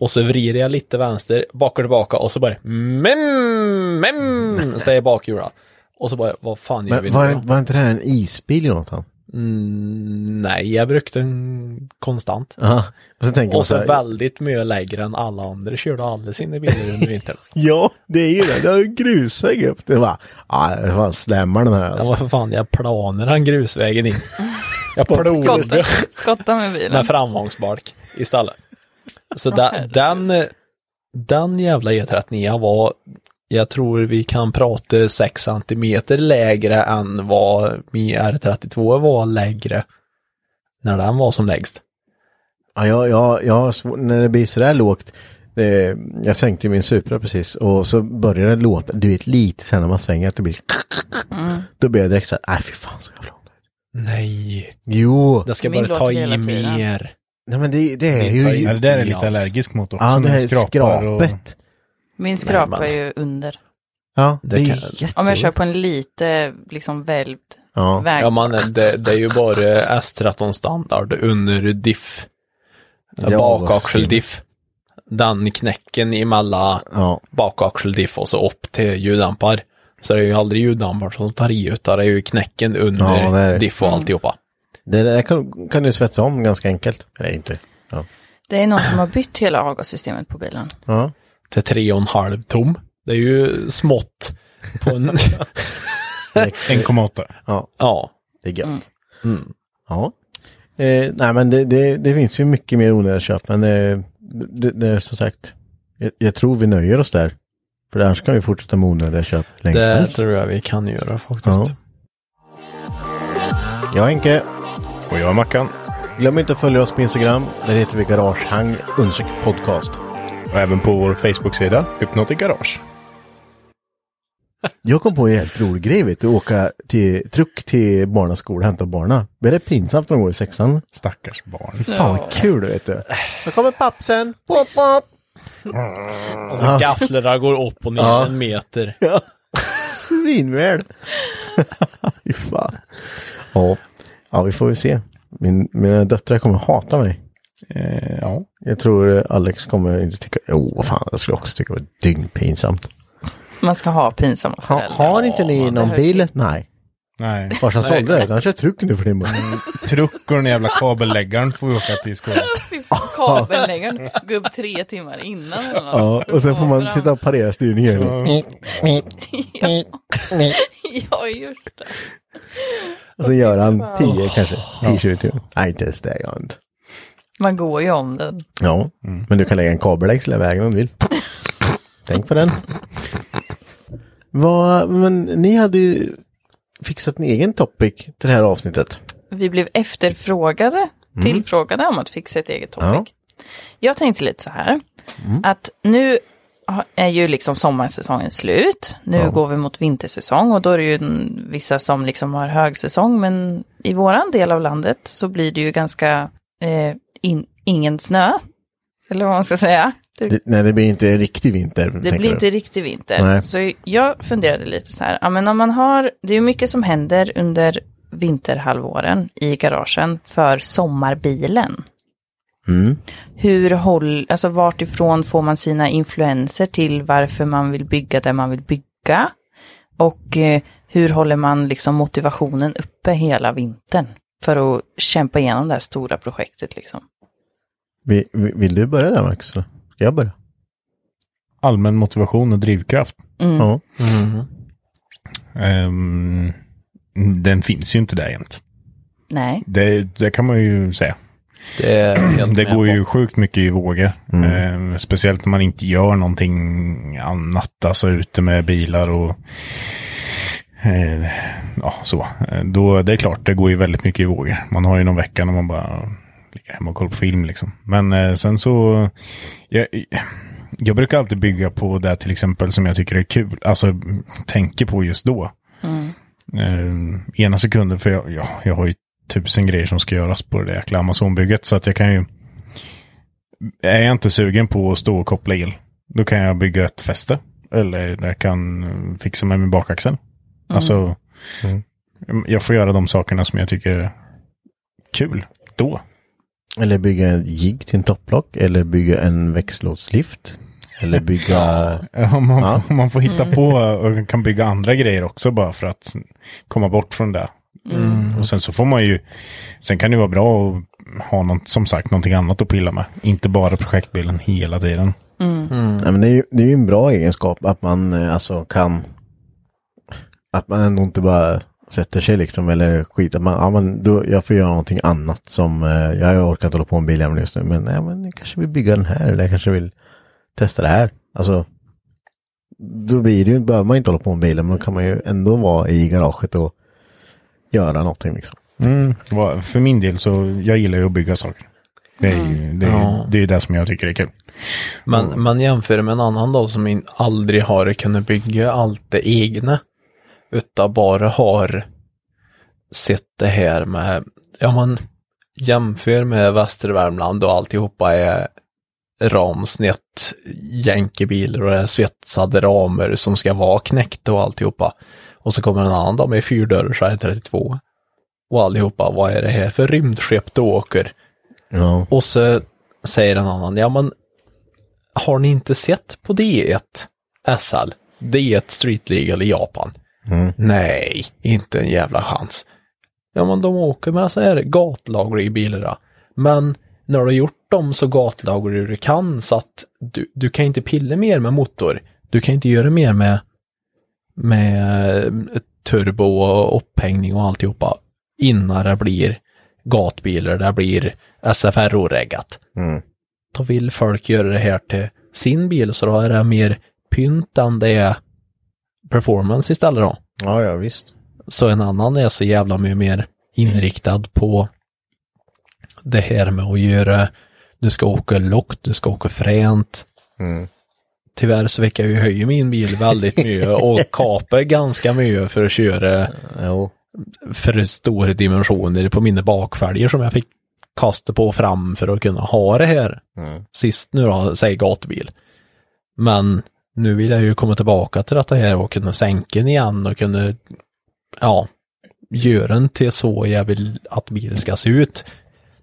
Och så vrider jag lite vänster, backar tillbaka och så bara mem, mem, säger bakhjulet. Och så bara, vad fan gör Men vi var, nu då? var inte det här en isbil Jonathan? Mm, nej, jag brukade den konstant. Ja. Och så tänker Och så så här, väldigt mycket lägre än alla andra körde alla sina bilar under vintern. Ja, det är ju det. Det har ju grusväg upp. Det var, ja, det var slämmar den här Det alltså. var för fan, jag planer han grusvägen in. Jag Skotta, plogade skotta med bilen. med framgångsbalk istället. Så den, den, den jävla E39 var, jag tror vi kan prata 6 centimeter lägre än vad min R32 var lägre. När den var som lägst. Ja, jag, jag, jag när det blir sådär lågt. Eh, jag sänkte min Supra precis och så började det låta, du vet lite sen när man svänger att det blir Då blir jag direkt såhär, nej fy fan så jävla. Nej, Jo, det ska Min bara ta i tiden. mer. Nej men det, det är ju, Ja, det där är lite allergisk mot också. ja det här skrapar och- skrapet. Min skrapa är ju under. Ja, det, Det är kan- jätteroligt. Om jag kör på en lite liksom välvd Ja, väg. Ja man, det, det är ju bara S13 standard under diff. Bakaxeldiff. Den knäcken emellan ja, bakaxeldiff och så upp till ljuddämpar. Så det är ju aldrig ljuddämpar som tar i utan det är ju knäcken under Ja, diff och alltihopa. Det där kan, kan du svetsa om ganska enkelt. Eller inte. Ja. Det är någon som har bytt hela avgassystemet på bilen. Ja. Till tre och en halv tom. Det är ju smått på en... 1,8. ja, ja. det är gött. Mm. Ja. Eh, nej men det, det, det finns ju mycket mer onödiga köp men eh, det, det är som sagt jag, jag tror vi nöjer oss där. För annars kan vi fortsätta med onödiga köp länge Det helst. tror jag vi kan göra faktiskt. Ja. Jag är Henke. Och jag är Mackan. Glöm inte att följa oss på Instagram. Där heter vi Garagehang podcast. Och även på vår Facebook-sida, Hypnotic Garage. Jag kom på en helt rolig grej vet du. Åka till truck till barnas skola och hämta barna. Men det är pinsamt när de går i sexan. Stackars barn. Fy fan vad kul vet du. Då kommer pappsen. Pop, pop. Alltså gafflarna går upp och ner Ja. en meter. Ja. Svinväl. Fy fan. Ja. Ja, vi får väl se. Min, mina döttrar kommer hata mig. Eh, ja. Jag tror Alex kommer inte tycka, jo vad fan, jag skulle också tycka det var dyngpinsamt. Man ska ha pinsamma Ha, föräldrar. har inte ni någon bil? till. Nej. Nej. Farsan sålde det, han kör truck nu för det. Truck och den jävla kabelläggaren får vi åka till skolan. Kabelläggaren gå upp tre timmar innan. eller något. Ja, och sen får man Fram. sitta och parera styrningen. Ja, just det. Och så gör han 10 kanske, 10-20 timmar. Nej, inte ens det gör han inte. Man går ju om den. Ja, men du kan lägga en kabel längs hela vägen om du vill. Tänk på den. Vad, men ni hade ju fixat en egen topic till det här avsnittet. Vi blev efterfrågade, tillfrågade om att fixa ett eget topic. Ja. Jag tänkte lite så här, att nu är ju liksom sommarsäsongen slut. Nu Ja. går vi mot vintersäsong och då är det ju vissa som liksom har högsäsong. Men i våran del av landet så blir det ju ganska eh, in, ingen snö. Eller vad man ska säga. Det, Det, nej, det blir inte riktig vinter. det blir du. inte riktig vinter. Nej. Så jag funderade lite så här, ja men om man har, det är ju mycket som händer under vinterhalvåren i garagen för sommarbilen. Mm. Hur håll, alltså vart ifrån får man sina influenser till varför man vill bygga där man vill bygga? Och eh, hur håller man liksom motivationen uppe hela vintern för att kämpa igenom det här stora projektet liksom? Vi, vi- vill du börja där Max? Ska jag börja? Allmän motivation och drivkraft. Mm. Ja. Ehm, den finns ju inte där jämt. Nej, Det, det kan man ju säga. Det, Det går på. ju sjukt mycket i vågor. Ehm, speciellt när man inte gör någonting annat, alltså ute med bilar och eh, ja, så. Eh, Då, det är klart, det går ju väldigt mycket i vågor. Man har ju någon vecka när man bara ligger hemma och kollar på film liksom. Men eh, sen så, jag, jag brukar alltid bygga på det till exempel som jag tycker är kul, alltså tänker på just då. Eh, ena sekunden, för jag, ja, jag har ju tusen grejer som ska göras på det jäkla Amazon-bygget. Så att jag kan ju... Är jag inte sugen på att stå och koppla el, då kan jag bygga ett fäste. Eller jag kan fixa med min bakaxel. Alltså, jag får göra de sakerna som jag tycker är kul då. Eller bygga en jigg till en topplock. Eller bygga en växellådslift. Eller bygga... Ja, man, Ja. man får hitta på och kan bygga andra grejer också bara för att komma bort från det. Och sen så får man ju, sen kan det vara bra att ha något, som sagt någonting annat att pilla med. Inte bara projektbilen hela tiden. Nej, men det, är ju, det är ju en bra egenskap att man eh, alltså kan... Att man ändå inte bara sätter sig liksom eller skiter. Man, ja, men då, jag får göra någonting annat som... Eh, jag orkar inte hålla på med biljäveln just nu. Men, ja, men jag kanske vill bygga den här eller jag kanske vill testa det här. Alltså... Då blir det ju, behöver man inte hålla på med bilen men då kan man ju ändå vara i garaget och göra någonting liksom. Mm. För min del så, jag gillar ju att bygga saker. Det är ju det, är, Ja. det, är det som jag tycker är kul. Men man jämför med en annan då som aldrig har kunnat bygga allt det egna. Utan bara har sett det här med, ja man jämför med Västervärmland och alltihopa är ramsnett jänkebilar och det är svetsade ramer som ska vara knäckta och alltihopa. Och så kommer en annan då med fyrdörrars 32. Och allihopa, vad är det här för rymdskepp du åker? Ja. Och så säger en annan, ja men har ni inte sett på D1 SL? D1 Street Legal i Japan? Nej, inte en jävla chans. Ja men de åker med så här gatlagliga bilar. då. Men när du har gjort dem så gatlagliga du kan så att du, du kan inte pilla mer med motor. Du kan inte göra mer med, med eh, turbo och upphängning och alltihopa innan det blir gatbilar, det blir SFRO-reggat. Mm. Då vill folk göra det här till sin bil så då är det mer pynt än det är performance istället då. Ja, ja visst. Så en annan är så jävla mycket mer inriktad på det här med att göra, du ska åka lågt, du ska åka fränt. Mm. Tyvärr så fick jag ju höja min bil väldigt mycket och kapa ganska mycket för att köra Jo. för stora dimensioner på mina bakfälgar som jag fick kasta på fram för att kunna ha det här. Mm. Sist nu då, säg gatubil. Men nu vill jag ju komma tillbaka till detta här och kunna sänka den igen och kunna, ja, göra den till så jag vill att bilen ska se ut.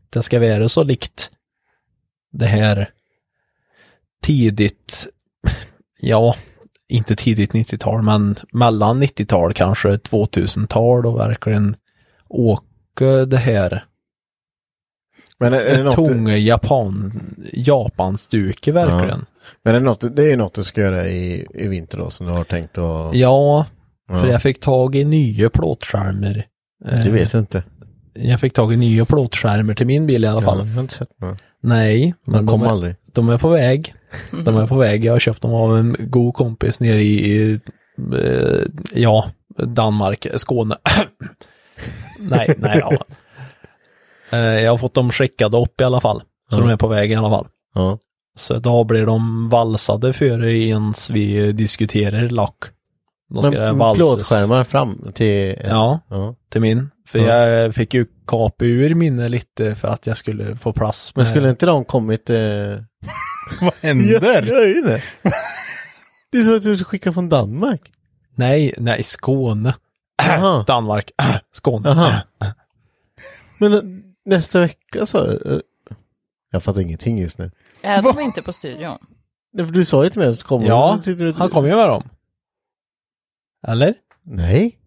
Det ska vara så likt det här tidigt, ja, inte tidigt 90-tal, men mellan 90-tal kanske 2000-tal och verkligen åka det här Men är, är det något, tunga Japan, Japanstuke verkligen. men är det, något, det är ju något du ska göra i, i vinter då som du har tänkt att... Ja, för Ja. jag fick tag i nya plåtskärmar. Det Eh, vet jag inte. Jag fick tag i nya plåtskärmar till min bil i alla Ja, fall. jag har inte sett några. Nej, De men de kom är, aldrig. de är på väg. De är på väg. Jag har köpt dem av en god kompis nere i, i eh, ja, Danmark, Skåne. nej, nej då. Eh, Jag har fått dem skickade upp i alla fall. Så Ja. de är på väg i alla fall. Ja. Så då blir de valsade före ens vi diskuterar lack. Ska Men valsas plåtskärmar fram till... Ja. ja. till min. För Ja. jag fick ju kapa ur minne lite för att jag skulle få plats. Men med- skulle inte de kommit... Eh... Vad händer? Ja, jag är det. Det är så att du skickar från Danmark. Nej, nej, Skåne. Danmark. Skåne. Jaha. Men eh, nästa vecka du? eh, Jag fattar ingenting just nu. Är de inte på studion? Nej, för Du sa ju till mig att du kommer. Ja, Så han kom ju med dem. Eller? Nej.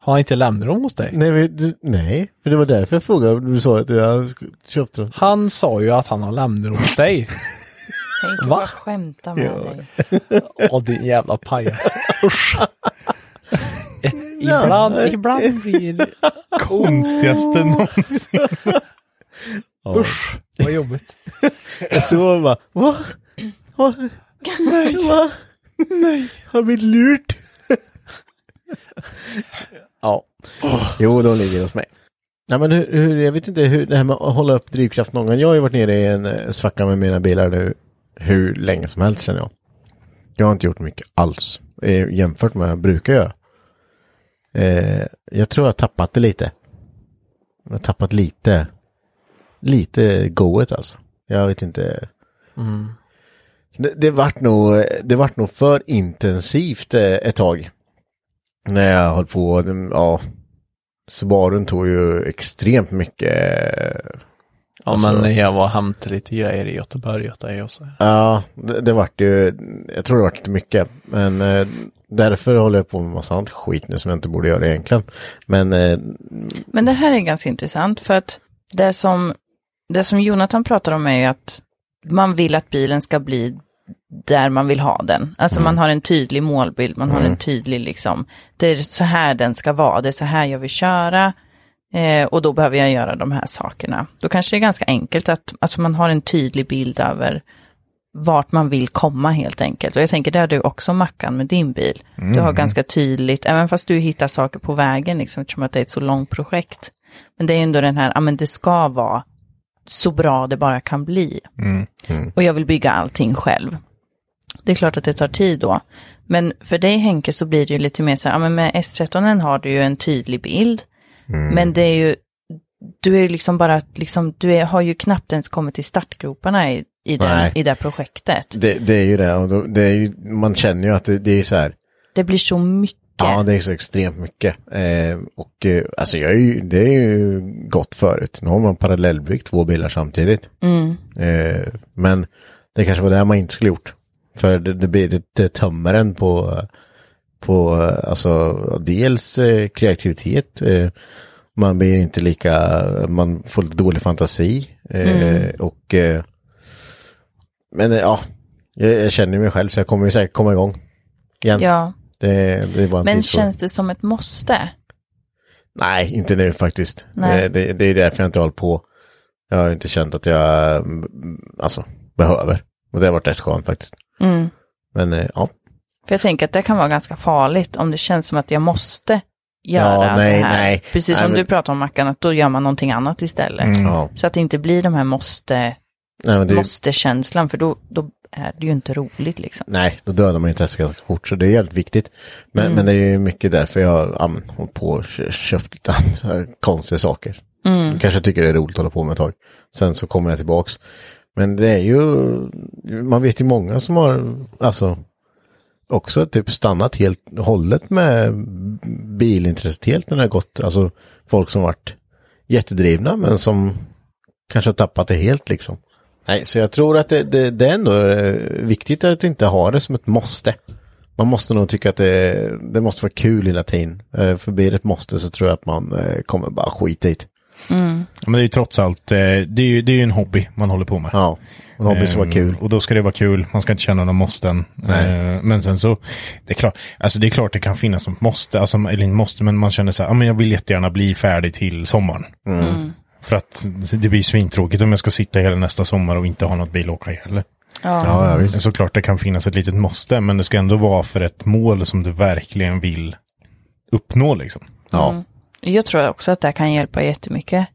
Har han inte lämnat dem hos dig? Nej, men du, nej, för det var därför jag frågade. Du sa att jag köpte dem. Han sa ju att han har lämnat dem hos dig. Tänk Va? skämta med dig. Åh, din jävla pajas. Usch. Eh, Ibland, ibland blir... Konstigaste någonsin. Usch, vad jobbigt. Jag såg bara, va? va? Nej. Va? Nej. Har vi lurt? Ja. Jo, de ligger hos mig. Nej, men hur, hur, jag vet inte hur det här med att hålla upp drivkraft någon gång. Jag har ju varit nere i en eh, svacka med mina bilar nu hur länge som helst känner jag. Jag har inte gjort mycket alls eh, jämfört med vad jag brukar göra. Eh, jag tror jag har tappat det lite. Jag har tappat lite, lite goet alltså. Jag vet inte. Mm. Det, det vart nog, det vart nog för intensivt ett tag. När jag höll på, ja. Subarun tog ju extremt mycket, Ja, Alltså- men jag var och hämtade lite grejer i Göteborg åt dig och så. Ja, det, det vart ju, jag tror det vart lite mycket. Men eh, därför håller jag på med massa annat skit nu som jag inte borde göra egentligen. Men eh, Men det här är ganska intressant för att det som, det som Jonathan pratar om är ju att man vill att bilen ska bli där man vill ha den. Alltså man har en tydlig målbild, man har en tydlig liksom, det är så här den ska vara, det är så här jag vill köra. Eh, och då behöver jag göra de här sakerna. Då kanske det är ganska enkelt att alltså man har en tydlig bild över vart man vill komma helt enkelt. Och jag tänker, det har du också Mackan med din bil. Du har ganska tydligt, även fast du hittar saker på vägen, liksom, eftersom att det är ett så långt projekt. Men det är ändå den här, ja men det ska vara så bra det bara kan bli. Och jag vill bygga allting själv. Det är klart att det tar tid då. Men för dig Henke så blir det ju lite mer så här, ja men med S13 har du ju en tydlig bild. Men det är ju, du är liksom bara, liksom, du är, har ju knappt ens kommit till startgroparna i, i, den, i det projektet. det, det är ju det. Och då, det är ju, man känner ju att det, det är så här. Det blir så mycket. Ja, det är så extremt mycket. Eh, och eh, alltså jag är ju, det är ju gott förut. Nu har man parallellbyggt två bilar samtidigt. Mm. Eh, men det kanske var det man inte skulle gjort. För det, det, blir, det, det tömmer en på, på eh, alltså dels eh, kreativitet. Eh, man blir inte lika, man får dålig fantasi. Eh, Och eh, men eh, ja, jag, jag känner mig själv så jag kommer säkert komma igång. Igen. Ja, Det, det bara en men känns det som ett måste? Nej, inte nu faktiskt. Det, det, det är därför jag inte håller på. Jag har inte känt att jag mm, alltså, behöver. Och det har varit rätt skönt faktiskt. Mm. Men eh, ja, För jag tänker att det kan vara ganska farligt om det känns som att jag måste göra Ja, nej, det här. nej. Precis Nej, som men- du pratar om Mackan, att då gör man någonting annat istället. ja. Så att det inte blir de här måste, Nej, men det, måste-känslan, för då, då är det ju inte roligt liksom. nej, då dödar man intresset ganska fort. Så det är jävligt viktigt. Men, Mm. men det är ju mycket därför jag har ja, hållit på och kö- köpt lite andra konstiga saker. Mm. Du kanske tycker det är roligt att hålla på med ett tag. Sen så kommer jag tillbaks. Men det är ju, man vet ju många som har, alltså, också typ stannat helt hållet med bilintresset helt när det har gått. Alltså folk som varit jättedrivna men som kanske har tappat det helt liksom. Nej, så jag tror att det, det, det är ändå eh, viktigt att inte ha det som ett måste. Man måste nog tycka att det, det måste vara kul hela tiden. Eh, För blir det ett måste så tror jag att man eh, kommer bara skita i det. Men det är ju trots allt, eh, det är ju, det är ju en hobby man håller på med. Ja, en hobby som var Ehm, kul. Och då ska det vara kul, man ska inte känna några måsten. Nej. Eh, men sen så, det är klart, alltså det är klart det kan finnas något måste, alltså, eller inte måste, men man känner så här, ja men jag vill jättegärna bli färdig till sommaren. Mm. För att det blir svintråkigt om jag ska sitta hela nästa sommar och inte ha något bil att åka i heller. Ja, ja visst. Såklart det kan finnas ett litet måste, men det ska ändå vara för ett mål som du verkligen vill uppnå liksom. Ja. Jag tror också att det kan hjälpa jättemycket.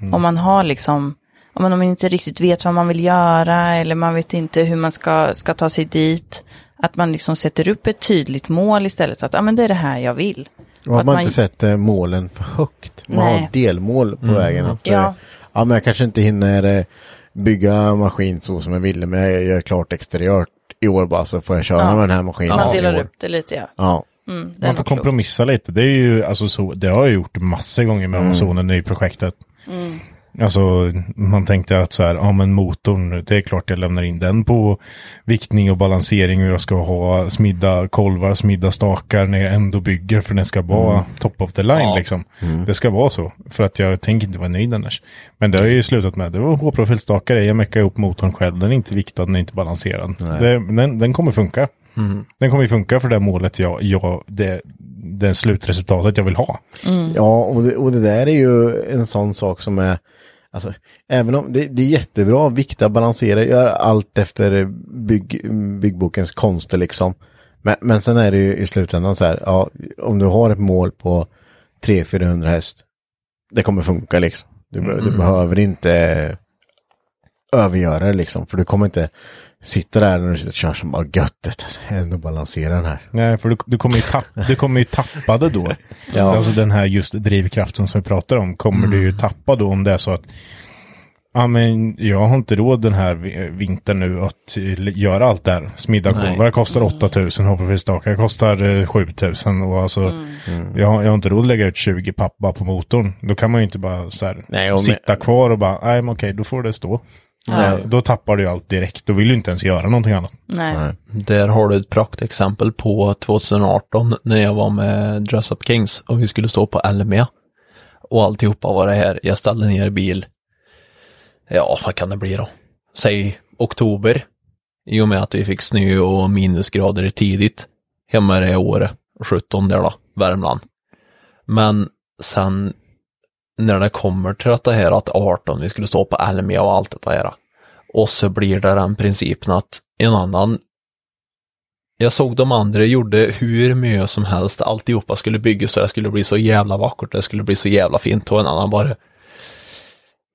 Mm. Om man har liksom, om man inte riktigt vet vad man vill göra eller man vet inte hur man ska, ska ta sig dit. Att man liksom sätter upp ett tydligt mål istället. Att ah, men det är det här jag vill. Och har Att man man- inte sett eh, målen för högt. Man Nej. har delmål på vägen. Att, Ja. ja. ja, men jag kanske inte hinner eh, bygga maskin så som jag ville, men jag gör klart exteriört i år bara så får jag köra Ja. med den här maskinen man delar år. upp det lite ja. Ja, Mm, Man får kompromissa lite. Det är ju, alltså så, det har jag gjort massor gånger med Amazonen i projektet. Mm. Alltså, man tänkte att så här, ja men motorn, det är klart jag lämnar in den på viktning och balansering och jag ska ha smidda kolvar, smidda stakar när jag ändå bygger för den ska vara top of the line liksom. Det ska vara så, för att jag tänker inte vara nöjd annars. Men det har jag ju slutat med, det var H-profilstakare, jag meckar ihop motorn själv, den är inte viktad, den är inte balanserad. Det, den, den kommer funka. Den kommer ju funka för det målet jag, jag det, det slutresultatet jag vill ha. ja och, det, och det där är ju en sån sak som är Alltså, även om det, det är jättebra att vikta, balansera, göra allt efter bygg, byggbokens konster liksom. Men, men sen är det ju i slutändan så här, ja, om du har ett mål på 300-400 häst, det kommer funka liksom. Du, be- du behöver inte övergöra det liksom, för du kommer inte sitta där när du sitter och kör som bara gött, det är ändå balansera den här. Nej, för du, du, kommer ju tappa, du kommer ju tappa det då. Ja. Alltså den här just drivkraften som vi pratar om kommer du ju tappa då om det är så att Ja men jag har inte råd den här vi- vintern nu att eh, göra allt det här. Smidda korvar kostar 8000, hoppefrisstakar kostar eh, 7000 och alltså Mm. jag, har- jag har inte råd att lägga ut 20 papp bara på motorn. Då kan man ju inte bara så här, Nej, och med- sitta kvar och bara, nej men okej då får det stå. Ja. Då tappar du allt direkt, då vill du inte ens göra någonting annat. Nej. Nej. Där har du ett praktexempel på 2018 när jag var med Dress Up Kings och vi skulle stå på Elmia. Och alltihopa var det här. Jag ställde ner bil. Ja, vad kan det bli då? Säg oktober. I och med att vi fick snö och minusgrader tidigt. Hemma det året 17 där då, Värmland. Men sen när det kommer till det här att 18, vi skulle stå på Elmia och allt detta här. Och så blir det den principen att en annan jag såg de andra gjorde hur mycket som helst, alltihopa skulle byggas så det skulle bli så jävla vackert, det skulle bli så jävla fint och en annan bara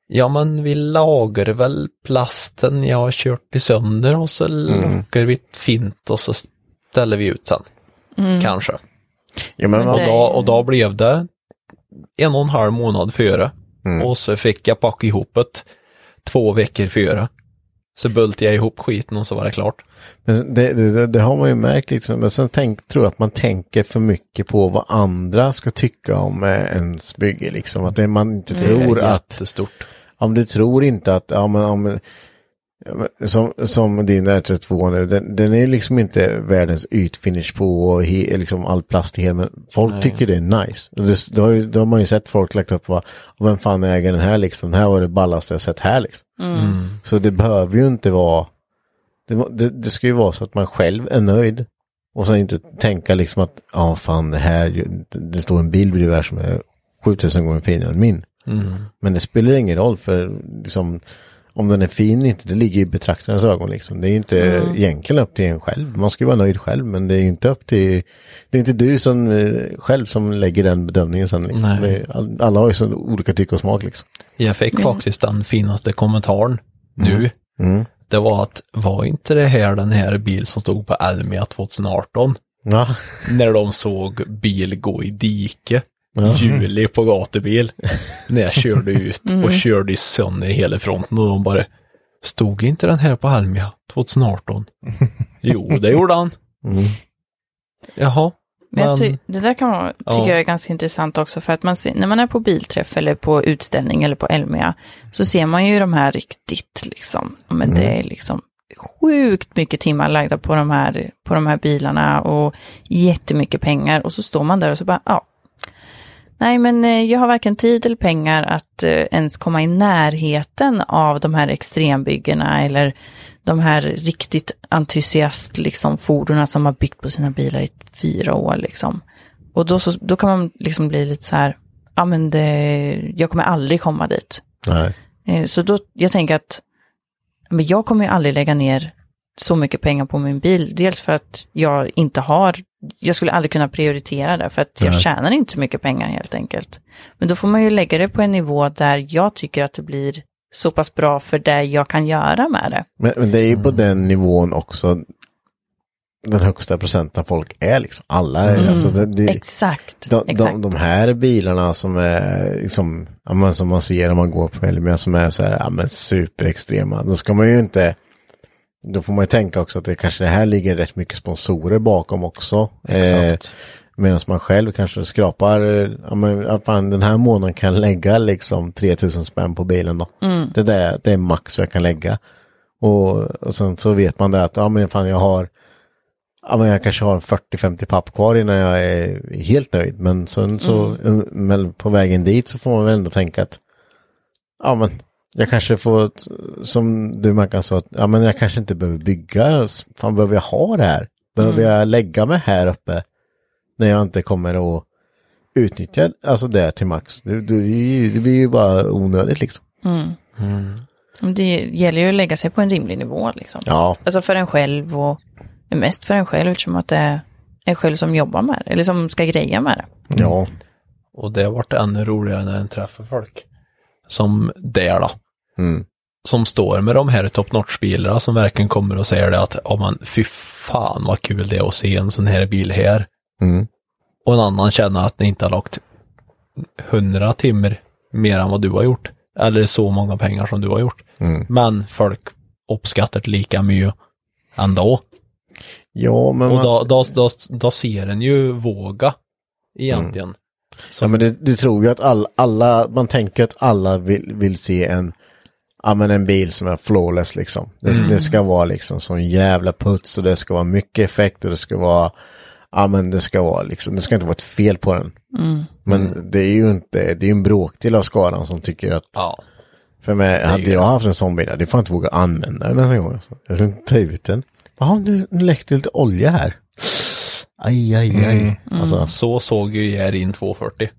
Ja men vi lagar väl plasten jag har kört i sönder och så lagar vi ett fint och så ställer vi ut sen. Kanske. Ja, men, Och det- då, och då blev det en och en halv månad före. Och så fick jag packa ihop det två veckor före. Så bultade jag ihop skiten och så var det klart. Men det, det, det, har man ju märkt liksom. Men sen tänk, tror jag att man tänker för mycket på vad andra ska tycka om eh, ens bygge liksom. Att det, man inte tror det är att, jättestort. om du tror inte att, ja men, om, ja, som, som din R32 nu, den, den är liksom inte världens ytfinish på och he, liksom all plast i hela, men folk Nej. tycker det är nice. Och Det, då, har då har man ju sett folk lagt upp, va, och vem fan äger den här liksom, den här var det ballaste jag sett här liksom. Mm. Så det behöver ju inte vara, det, det, det ska ju vara så att man själv är nöjd. Och sen inte tänka liksom att, ja fan det här, ju- det, det står en bil bredvid här som är 7000 gånger finare än min. Mm. Men det spelar ingen roll för liksom, om den är fin inte, det ligger i betraktarens ögon liksom. Det är ju inte egentligen upp till en själv. Man ska ju vara nöjd själv men det är ju inte upp till, det är inte du som eh, själv som lägger den bedömningen sen liksom. Nej. Det alla har ju så olika tycke och smak liksom. Jag fick faktiskt den finaste kommentaren nu. Mm. Det var att, var inte det här den här bil som stod på Elmia 2018? Ja. När de såg bil gå i dike. Ja. Juli på gatubil. när jag körde ut och körde i sönder hela fronten och de bara, stod inte den här på Elmia 2018? jo, det gjorde han. Mm. Jaha. Men Men- det där kan vara, tycker Ja. jag är ganska intressant också för att man ser, när man är på bilträff eller på utställning eller på Elmia så ser man ju de här riktigt liksom, men det är liksom sjukt mycket timmar lagda på de här, på de här bilarna och jättemycket pengar och så står man där och så bara, ja. Nej, men eh, jag har varken tid eller pengar att eh, ens komma i närheten av de här extrembyggena eller de här riktigt entusiast liksom fordonen som har byggt på sina bilar i fyra år liksom. Och då, så, då kan man liksom bli lite så här, ja men det, jag kommer aldrig komma dit. Nej. Eh, Så då, jag tänker att men jag kommer ju aldrig lägga ner så mycket pengar på min bil. Dels för att jag inte har, jag skulle aldrig kunna prioritera det för att jag Nej. tjänar inte så mycket pengar helt enkelt. Men då får man ju lägga det på en nivå där jag tycker att det blir så pass bra för det jag kan göra med det. Men, men det är ju på den nivån också den högsta procenten folk är liksom. Alla är, Mm. alltså det, det, Exakt. de, exakt. de, de här bilarna som är liksom, ja, men som man ser när man går på Elmia som är så här, ja men superextrema. Då ska man ju inte, då får man ju tänka också att det kanske det här ligger rätt mycket sponsorer bakom också. Exakt. Medan man själv kanske skrapar, eh, ja men ja, fan, den här månaden kan jag lägga liksom 3000 spänn på bilen då. Det, där, det är max jag kan lägga. Och, och sen så vet man det att, ja men fan jag har, ja men jag kanske har 40-50 papp kvar innan jag är helt nöjd. Men sen så, men på vägen dit så får man väl ändå tänka att, ja men jag kanske får, som du Mackan sa, att, ja men jag kanske inte behöver bygga, fan behöver jag ha det här? Behöver jag lägga mig här uppe? När jag inte kommer att utnyttja alltså det till max. Det, det, det blir ju bara onödigt liksom. Det gäller ju att lägga sig på en rimlig nivå liksom. Ja, Alltså för en själv och mest för en själv eftersom att det är en själv som jobbar med det, eller som ska greja med det. ja. Och det har varit ännu roligare när en träffar folk. Som där då. Mm. Som står med de här top notch-bilarna som verkligen kommer och säger det att, ja men fy fan vad kul det är att se en sån här bil här. Mm. Och en annan känner att ni inte har lagt hundra timmar mer än vad du har gjort. eller så många pengar som du har gjort. Mm. Men folk uppskattar det lika mycket ändå. Ja, men, Och då, då, då, då ser en ju våga egentligen. ja, men det, du tror ju att all, alla, man tänker att alla vill, vill se en, ja men en bil som är flawless liksom. Det, det ska vara liksom sån jävla puts och det ska vara mycket effekt och det ska vara, ja men det ska vara liksom, det ska inte vara ett fel på den. Men det är ju inte, det är ju en bråkdel av skaran som tycker att Ja. För mig, hade jag det. haft en sån bil, hade jag fan inte vågat använda den nästa gång. Jag skulle inte ta ut den. Jaha, nu, nu läckte lite olja här. Aj, aj, aj. Alltså, Så såg ju Järin 240.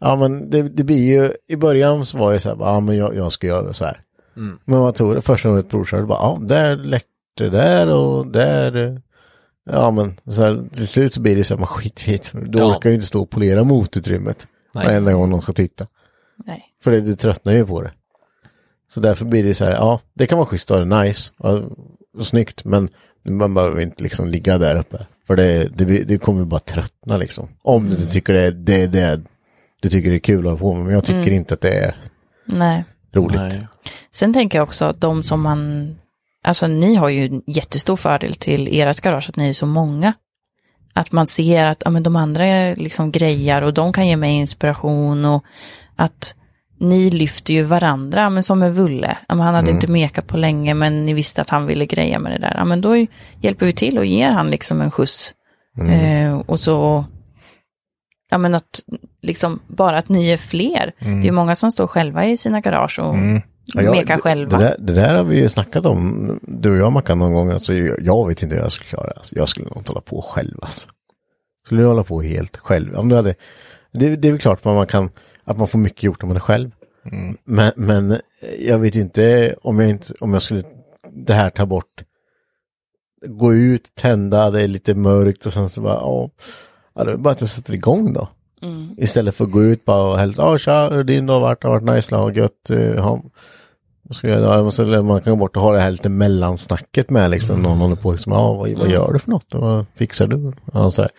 ja men det, det blir ju, i början så var jag så här, ja men jag, jag ska göra så här. Men vad tog det första gången ett provkörde, bara, ja där läckte det där och där. Ja men så här, till slut så blir det så här, man skit i det. Du Ja. orkar ju inte stå och polera motutrymmet. Varenda gång någon ska titta. Nej. För det, du tröttnar ju på det. Så därför blir det så här, ja, det kan vara schysst och nice och, och snyggt, men man behöver inte liksom ligga där uppe. För det, det, det kommer bara tröttna liksom. Om du inte tycker det är det, det du tycker det är kul att hålla på med, men jag tycker inte att det är Nej. roligt. Nej. Sen tänker jag också att de som man, alltså ni har ju en jättestor fördel till ert garage att ni är så många. Att man ser att ja, men de andra är liksom grejar och de kan ge mig inspiration och att ni lyfter ju varandra, men som med Vulle. Han hade inte mekat på länge men ni visste att han ville greja med det där. Men då hjälper vi till och ger han liksom en skjuts. Eh, och så, ja men att liksom bara att ni är fler. Det är ju många som står själva i sina garage och Ja, mekar det- själva. Det där, det där har vi ju snackat om, du och jag Mackan någon gång. Alltså, jag, jag vet inte hur jag skulle klara det. Alltså, jag skulle nog inte hålla på själv. Alltså. Skulle du hålla på helt själv? Om du hade, det, det är väl klart att man kan, att man får mycket gjort om man är själv. Men, men jag vet inte om jag inte, om jag skulle, det här ta bort, gå ut, tända, det är lite mörkt och sen så bara, ja, ja det är bara att jag sätter igång då. Istället för att gå ut bara och hälsa, ja tja, hur din dag varit, det har varit nice, ja, gött, eh, ja. Vad ska jag göra? Man kan gå bort och ha det här lite mellansnacket med liksom, någon håller på liksom, ja vad, vad gör du för något? Vad fixar du? Ja, så här.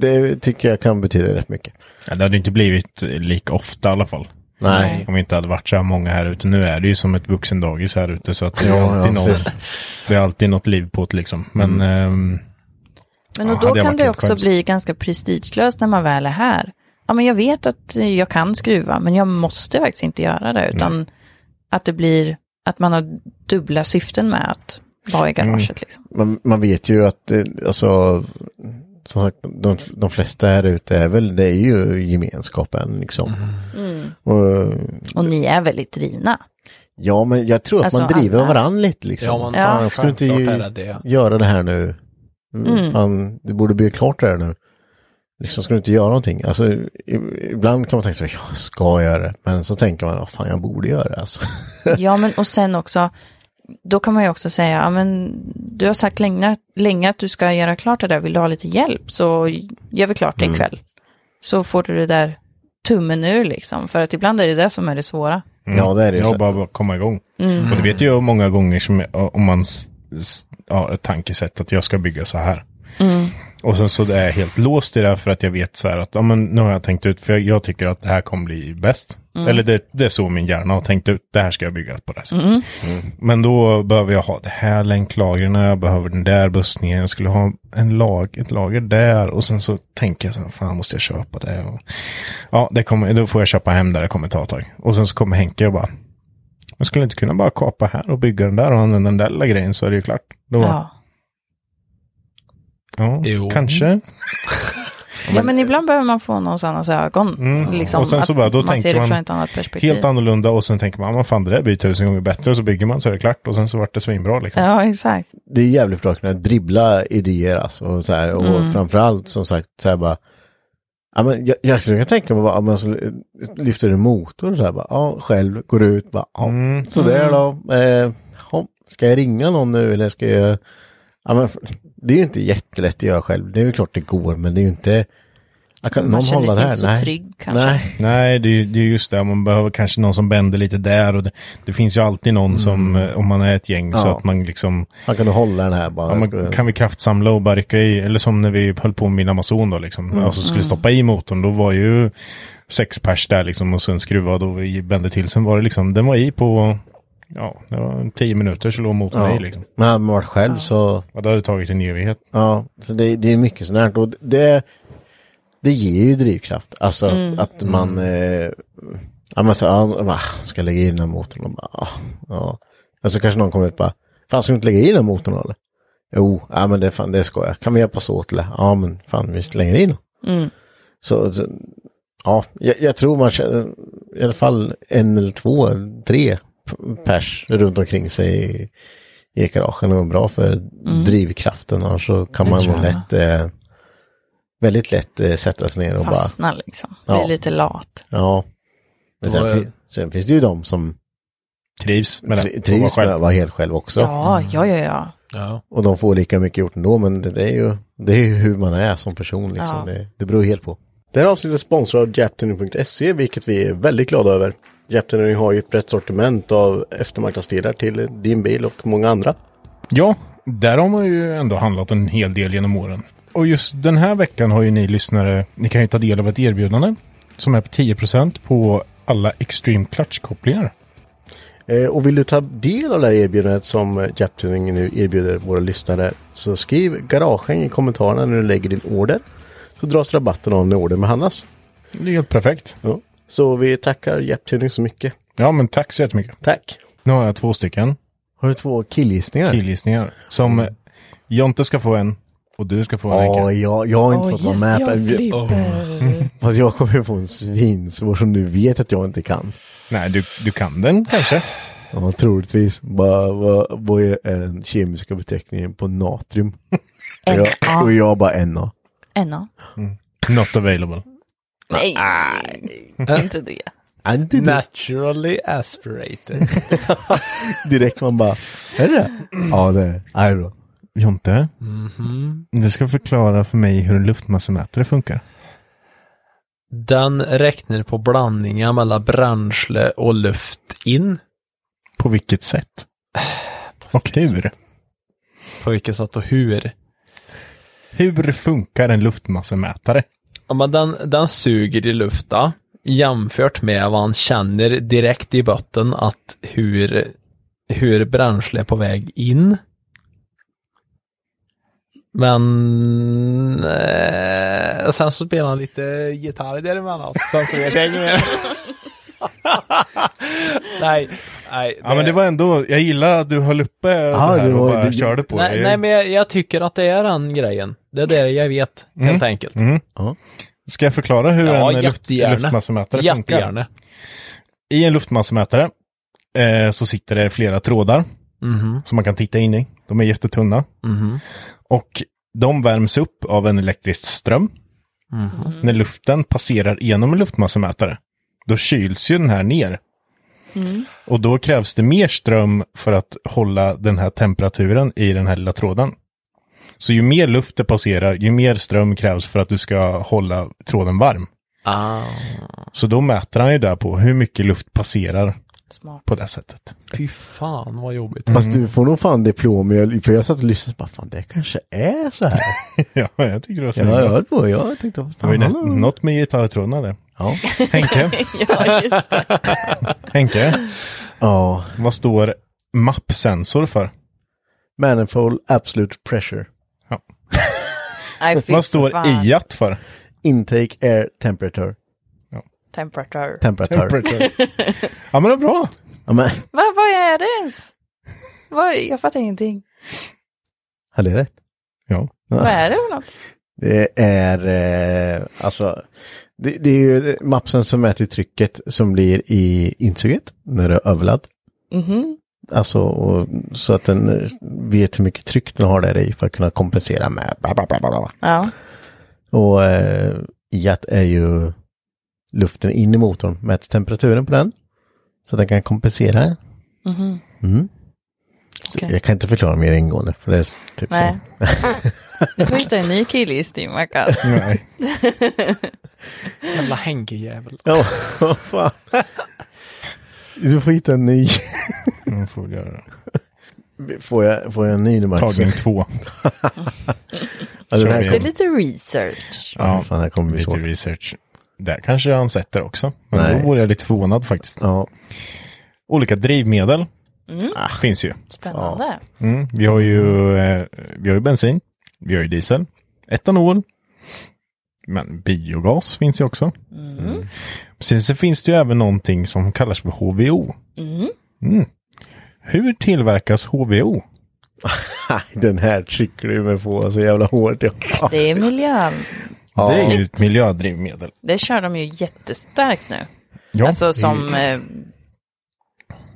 Det tycker jag kan betyda rätt mycket. Ja, det hade inte blivit eh, lika ofta i alla fall. Nej. Om vi inte hade varit så här många här ute. Nu är det ju som ett vuxendagis här ute så att det är, Ja, alltid, ja, någon, precis. det är alltid något liv på det liksom. Men ehm, Men Ja, och då hade jag kan det också själv. bli ganska prestigelöst när man väl är här. Ja, men jag vet att jag kan skruva, men jag måste faktiskt inte göra det, utan att det blir att man har dubbla syften med att vara i garaget. Liksom. Man, man vet ju att, eh, alltså, som sagt, de, de flesta här ute är väl, det är ju gemenskapen liksom. Och, Och ni är väldigt drivna. ja, men jag tror att Alltså, man driver alla- varandra lite liksom. Ja, men fan, fan, ska du inte ju det det. göra det här nu? Mm. Fan, det borde bli klart det här nu. Liksom, ska du inte göra någonting? Alltså, ibland kan man tänka så här, jag ska göra det. Men så tänker man, vad fan, jag borde göra det alltså. Ja, men och sen också, då kan man ju också säga, ja men du har sagt länge, länge att du ska göra klart det där, vill du ha lite hjälp så gör vi klart det ikväll. Så får du det där tummen ur liksom, för att ibland är det det som är det svåra. Ja, det är det så. bara, komma igång. Och det vet jag många gånger som om man har ett tankesätt att jag ska bygga så här. Och sen så är jag helt låst i det här för att jag vet så här att ja, men nu har jag tänkt ut för jag, jag tycker att det här kommer bli bäst. Eller det, det är så min hjärna har tänkt ut. Det här ska jag bygga på det här sättet. Mm. Men då behöver jag ha det här länklagren, jag behöver den där bussningen, jag skulle ha en lag, ett lager där och sen så tänker jag så här, fan måste jag köpa det? Och, ja, det kommer, då får jag köpa hem där, det kommer ta ett tag. Och sen så kommer Henke och bara, jag skulle inte kunna bara kapa här och bygga den där och använda den där lilla grejen så är det ju klart. Då, ja, Ja. Jo. kanske. ja, men ibland behöver man få någons annans ögon. Liksom, Mm. Och sen så att bara, då man tänker ser det man från ett annat perspektiv. Helt annorlunda och sen tänker man, man fan det där blir tusen gånger bättre och så bygger man så är det klart och sen så vart det svinbra liksom. Ja, exakt. det är jävligt bra att kunna dribbla idéer alltså. Och, så här, och framförallt som sagt så här bara. Ja, men jag, jag skulle kunna tänka mig om man skulle lyfter en motor så här bara. Ja, själv går ut bara. Ja, Mm. sådär då. Eh, ja, ska jag ringa någon nu eller ska jag? Ja, men det är ju inte jättelätt att göra själv. Det är ju klart det går men det är ju inte. Jag kan, Man någon känner sig inte så Nej. trygg kanske. Nej. Nej, det är, det är just det. Man behöver kanske någon som bänder lite där. Och det, det finns ju alltid någon som, eh, om man är ett gäng, så Mm. Ja. att man liksom, Man kan du hålla den här bara. ja, Jag ska- man, kan vi kraftsamla och bara rycka i, eller som när vi höll på med min Amazon då liksom, alltså skulle stoppa i motorn, då var ju, sex pers där liksom och sen skruvad och vi vände till. Sen var det liksom, den var i på, ja, det var tio minuter så låg motorn Ja. i liksom. Men hade man varit själv så, Ja, då hade det tagit en evighet. ja, så det, det är mycket sånt här. Och det, det ger ju drivkraft. Alltså att man, eh, ja men så, ja, bara, ska jag lägga in den här motorn och bara, ja, ja. Och så kanske någon kommer ut och bara, fan ska du inte lägga in den här motorn eller? Jo, ja men det, fan, det ska jag. Kan vi hjälpas åt eller? Ja men fan vi slänger in den. Så, så, ja, jag, jag tror man känner i alla fall en eller två, tre pers runt omkring sig i, i garagen och bra för drivkraften. Annars så kan Det man nog lätt, eh, väldigt lätt eh, sätta sig ner och bara, Fastna liksom. Ja. Blir lite lat. ja. Men sen, sen finns det ju de som Trivs med tri- trivs med att vara helt själv också. Ja, ja, ja, ja. Ja. Och de får lika mycket gjort ändå, men det, det är ju det är ju hur man är som person liksom. Ja. Det, det beror helt på. Det här avsnittet sponsrar av Japtuning.se, vilket vi är väldigt glada över. Japtuning har ju ett brett sortiment av eftermarknadsdelar till din bil och många andra. Ja, där har man ju ändå handlat en hel del genom åren. Och just den här veckan har ju ni lyssnare, ni kan ju ta del av ett erbjudande som är på 10% på alla Extreme Clutch-kopplingar. Eh, och vill du ta del av det här erbjudandet som Japtuning nu erbjuder våra lyssnare så skriv garagen i kommentarerna när du lägger din order. Så dras rabatten av när ordern behandlas. Det är helt perfekt. Ja. Så vi tackar Japtuning så mycket. Ja, men tack så jättemycket. Tack! Nu har jag två stycken Har du två killgissningar? killgissningar. Som eh, Jonte ska få en och du ska få en Ja, Henke. jag, jag har inte Åh, fått vara yes, med. jag slipper. Fast jag kommer få en svinsvår som du vet att jag inte kan. Nej, du, du kan den kanske. Ja, troligtvis. Vad, vad, vad är den kemiska beteckningen på natrium? Och jag, och jag bara NA. NA. Not available. Nej, inte det. Inte det. Naturally aspirated. Direkt man bara, är det det? Ja, det är det. Nej då. Jonte, du ska förklara för mig hur en luftmassemätare funkar. Den räknar på blandningen mellan bränsle och luft in. På vilket sätt? Och hur? På vilket sätt och hur. Hur funkar en luftmassemätare? Ja, men den, den suger i luften jämfört med vad han känner direkt i botten att hur, hur bränsle är på väg in. Men eh, sen så spelar han lite gitarr däremellan. Sen så vet jag inget mer. nej, nej. Ja men det var ändå, jag gillar att du höll uppe Ja, det här det och bara det- körde på Nej, det. nej men jag, jag tycker att det är den grejen. Det är det jag vet, helt enkelt. Mm. Ja. Ska jag förklara hur Ja, en luft, jättegärna. luftmassemätare funkar? Jättegärna. I en luftmassemätare eh, så sitter det flera trådar Mhm, som man kan titta in i. De är jättetunna. mhm, Och de värms upp av en elektrisk ström. mhm. När luften passerar genom en luftmassemätare, då kyls ju den här ner. Och då krävs det mer ström för att hålla den här temperaturen i den här lilla tråden. Så ju mer luft det passerar, ju mer ström krävs för att du ska hålla tråden varm. Ah, Så då mäter han ju där på hur mycket luft passerar Smart. på det sättet. fy fan vad jobbigt. Fast du får nog fan diplom, för jag satt och lyssnade och bara, fan det kanske är så här. ja, jag tycker det var så ja, jag höll på, jag tänkte, vad Det var ju fan, nästan något med gitarrtrådarna där. Ja. Henke, Ja, just det. Henke, ja. vad står MAP-sensor för? Manifold Absolute Pressure. Fy Vad står. IAT för? Intake Air Temperature. Temperature. Temperature. Temperature. ja men det är bra. Ja, men, Vad, vad är det ens? Vad, jag fattar ingenting. hade jag rätt? Ja. Vad är det för något? Det är eh, alltså det, det är ju mapsen som mäter trycket som blir i insuget när det är överladd. Mhm. Alltså och, så att den eh, vet hur mycket tryck den har där i för att kunna kompensera med bla bla bla bla. bla. Ja. Och eh, IAT är ju luften in i motorn, mäter temperaturen på den. Så att den kan kompensera. Mhm. Mm. Okej. Jag kan inte förklara mer ingående för det är typ Nej. så. Du får hitta en ny killgissning, Mackan. Nej. Jävla Henke-jävel. Ja, vad fan. Du får hitta en ny. Mm, får vi göra det. Får jag, får jag en ny nu Marcus? Tagning två. Kör här vi. Det är lite research. ja, fan, här kommer Lite svårt. research. Där kanske han sätter också. Men Nej. då vore jag lite förvånad faktiskt. Ja. Olika drivmedel ah, finns ju. Spännande. Mm. Vi har ju eh, vi har ju bensin, vi har ju diesel, etanol, men biogas finns ju också. Sen så finns det ju även någonting som kallas för HVO. Mm. Hur tillverkas HVO? Den här trycker du mig på så jävla hårt. Ja. Det är miljö... Det är ju ett miljödrivmedel. Det kör de ju jättestarkt nu. Ja, alltså som... Eh,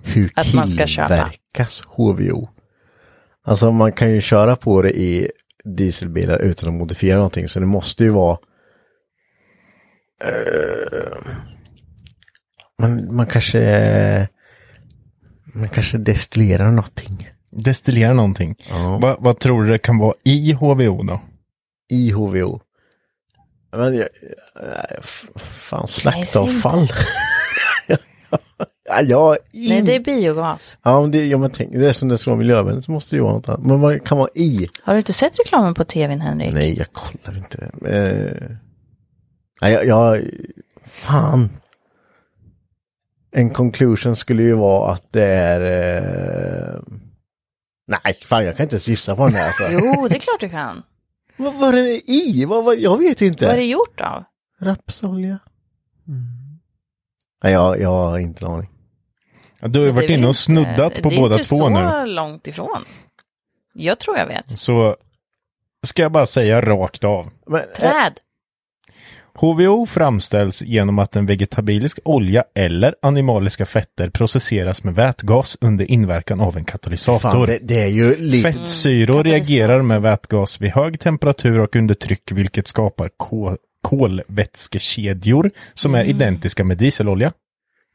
Hur Att man ska köpa. tillverkas HVO? Alltså man kan ju köra på det i dieselbilar utan att modifiera någonting. Så det måste ju vara... eh, man, man kanske... Man kanske destillerar någonting. destillera någonting. Ja. Va, vad tror du det kan vara i HVO då? I HVO. Men jag, fan, slaktavfall. ja, jag nej, in... det är biogas. Ja, men det, ja, men tänk, det är som det ska vara miljövänligt så måste det ju vara något annat. Men vad kan vara i? Har du inte sett reklamen på tvn, Henrik? Nej, jag kollar inte. Eh, nej, jag, jag... Fan. En conclusion skulle ju vara att det är... Eh, nej, fan jag kan inte ens gissa på den här. Alltså. Jo, det är klart du kan. vad var det i? Vad, vad, jag vet inte. Vad är det gjort av? Rapsolja? Nej, jag, jag har inte en aning. Ja, du har ju varit inne och inte- snuddat på det är båda inte två så nu. långt ifrån. Jag tror jag vet. Så ska jag bara säga rakt av. Men, eh, Träd. HVO framställs genom att en vegetabilisk olja eller animaliska fetter processeras med vätgas under inverkan av en katalysator. fan, det, det är ju lite... Fettsyror Mm, reagerar med vätgas vid hög temperatur och under tryck vilket skapar kol kolvätskekedjor som Mm. är identiska med dieselolja.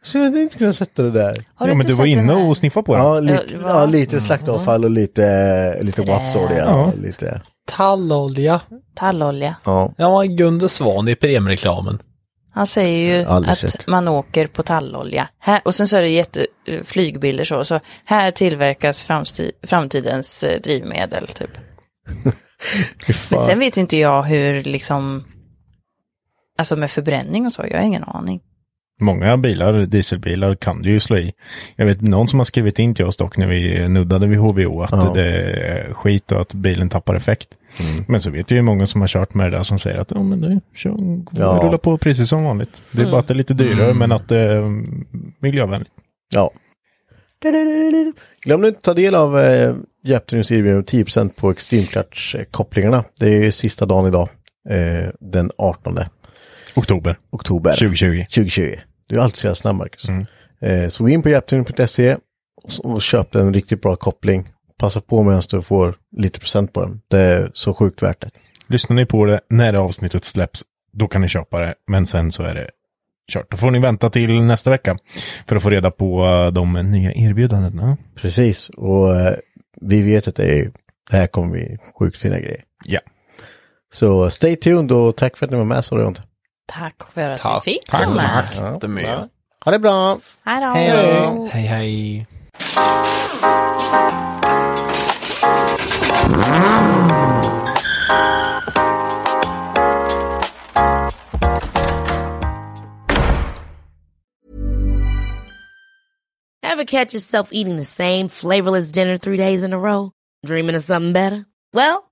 Så jag hade inte kunnat sätta det där. Har ja, du men inte du var den inne här? och sniffade på den. Ja, lite, Ja, det var- ja, lite slaktavfall och lite, lite Trä. wapsolja. Ja. Lite, Tallolja. Tallolja. ja. Ja, Gunde Svan i premiereklamen. Han säger ju Aldrig att sett. man åker på tallolja. Här, och sen så är det jätte, eh, flygbilder så. Så här tillverkas framsti- framtidens eh, drivmedel typ. Fy fan. Men sen vet inte jag hur liksom, alltså med förbränning och så, jag har ingen aning. Många bilar, dieselbilar, kan du ju slå i. Jag vet någon som har skrivit in till oss dock när vi nuddade vid HVO att Ja. det är skit och att bilen tappar effekt. Men så vet jag ju många som har kört med det där som säger att ja, men det kör, Ja. rullar på precis som vanligt. Det är bara att det är lite dyrare men att det är mm, miljövänligt. Ja. Glöm inte att ta del av eh, Japtons erbjudande 10% på Extreme Clutch-kopplingarna. Det är ju sista dagen idag. Eh, den 18 Oktober oktober 2020. 2020. Du är alltid så jävla snabb Marcus. Eh, så gå in på japtuning.se och, och köp en riktigt bra koppling. Passa på medan du får lite procent på den. Det är så sjukt värt det. Lyssnar ni på det när det avsnittet släpps, då kan ni köpa det. Men sen så är det kört. Då får ni vänta till nästa vecka för att få reda på eh, de nya erbjudandena. Precis. Och eh, vi vet att det, är, det här kommer bli sjukt fina grejer. Ja. Så stay tuned och tack för att ni var med så det inte. Tack för att Tack. vi fick Tack så den här. mycket. Jättemycket. Ha det bra! Hej då. Hej då. Hej, hej. Ever catch yourself eating the same flavorless dinner three days in a row? Dreaming of something better? Well,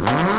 Mm-hmm.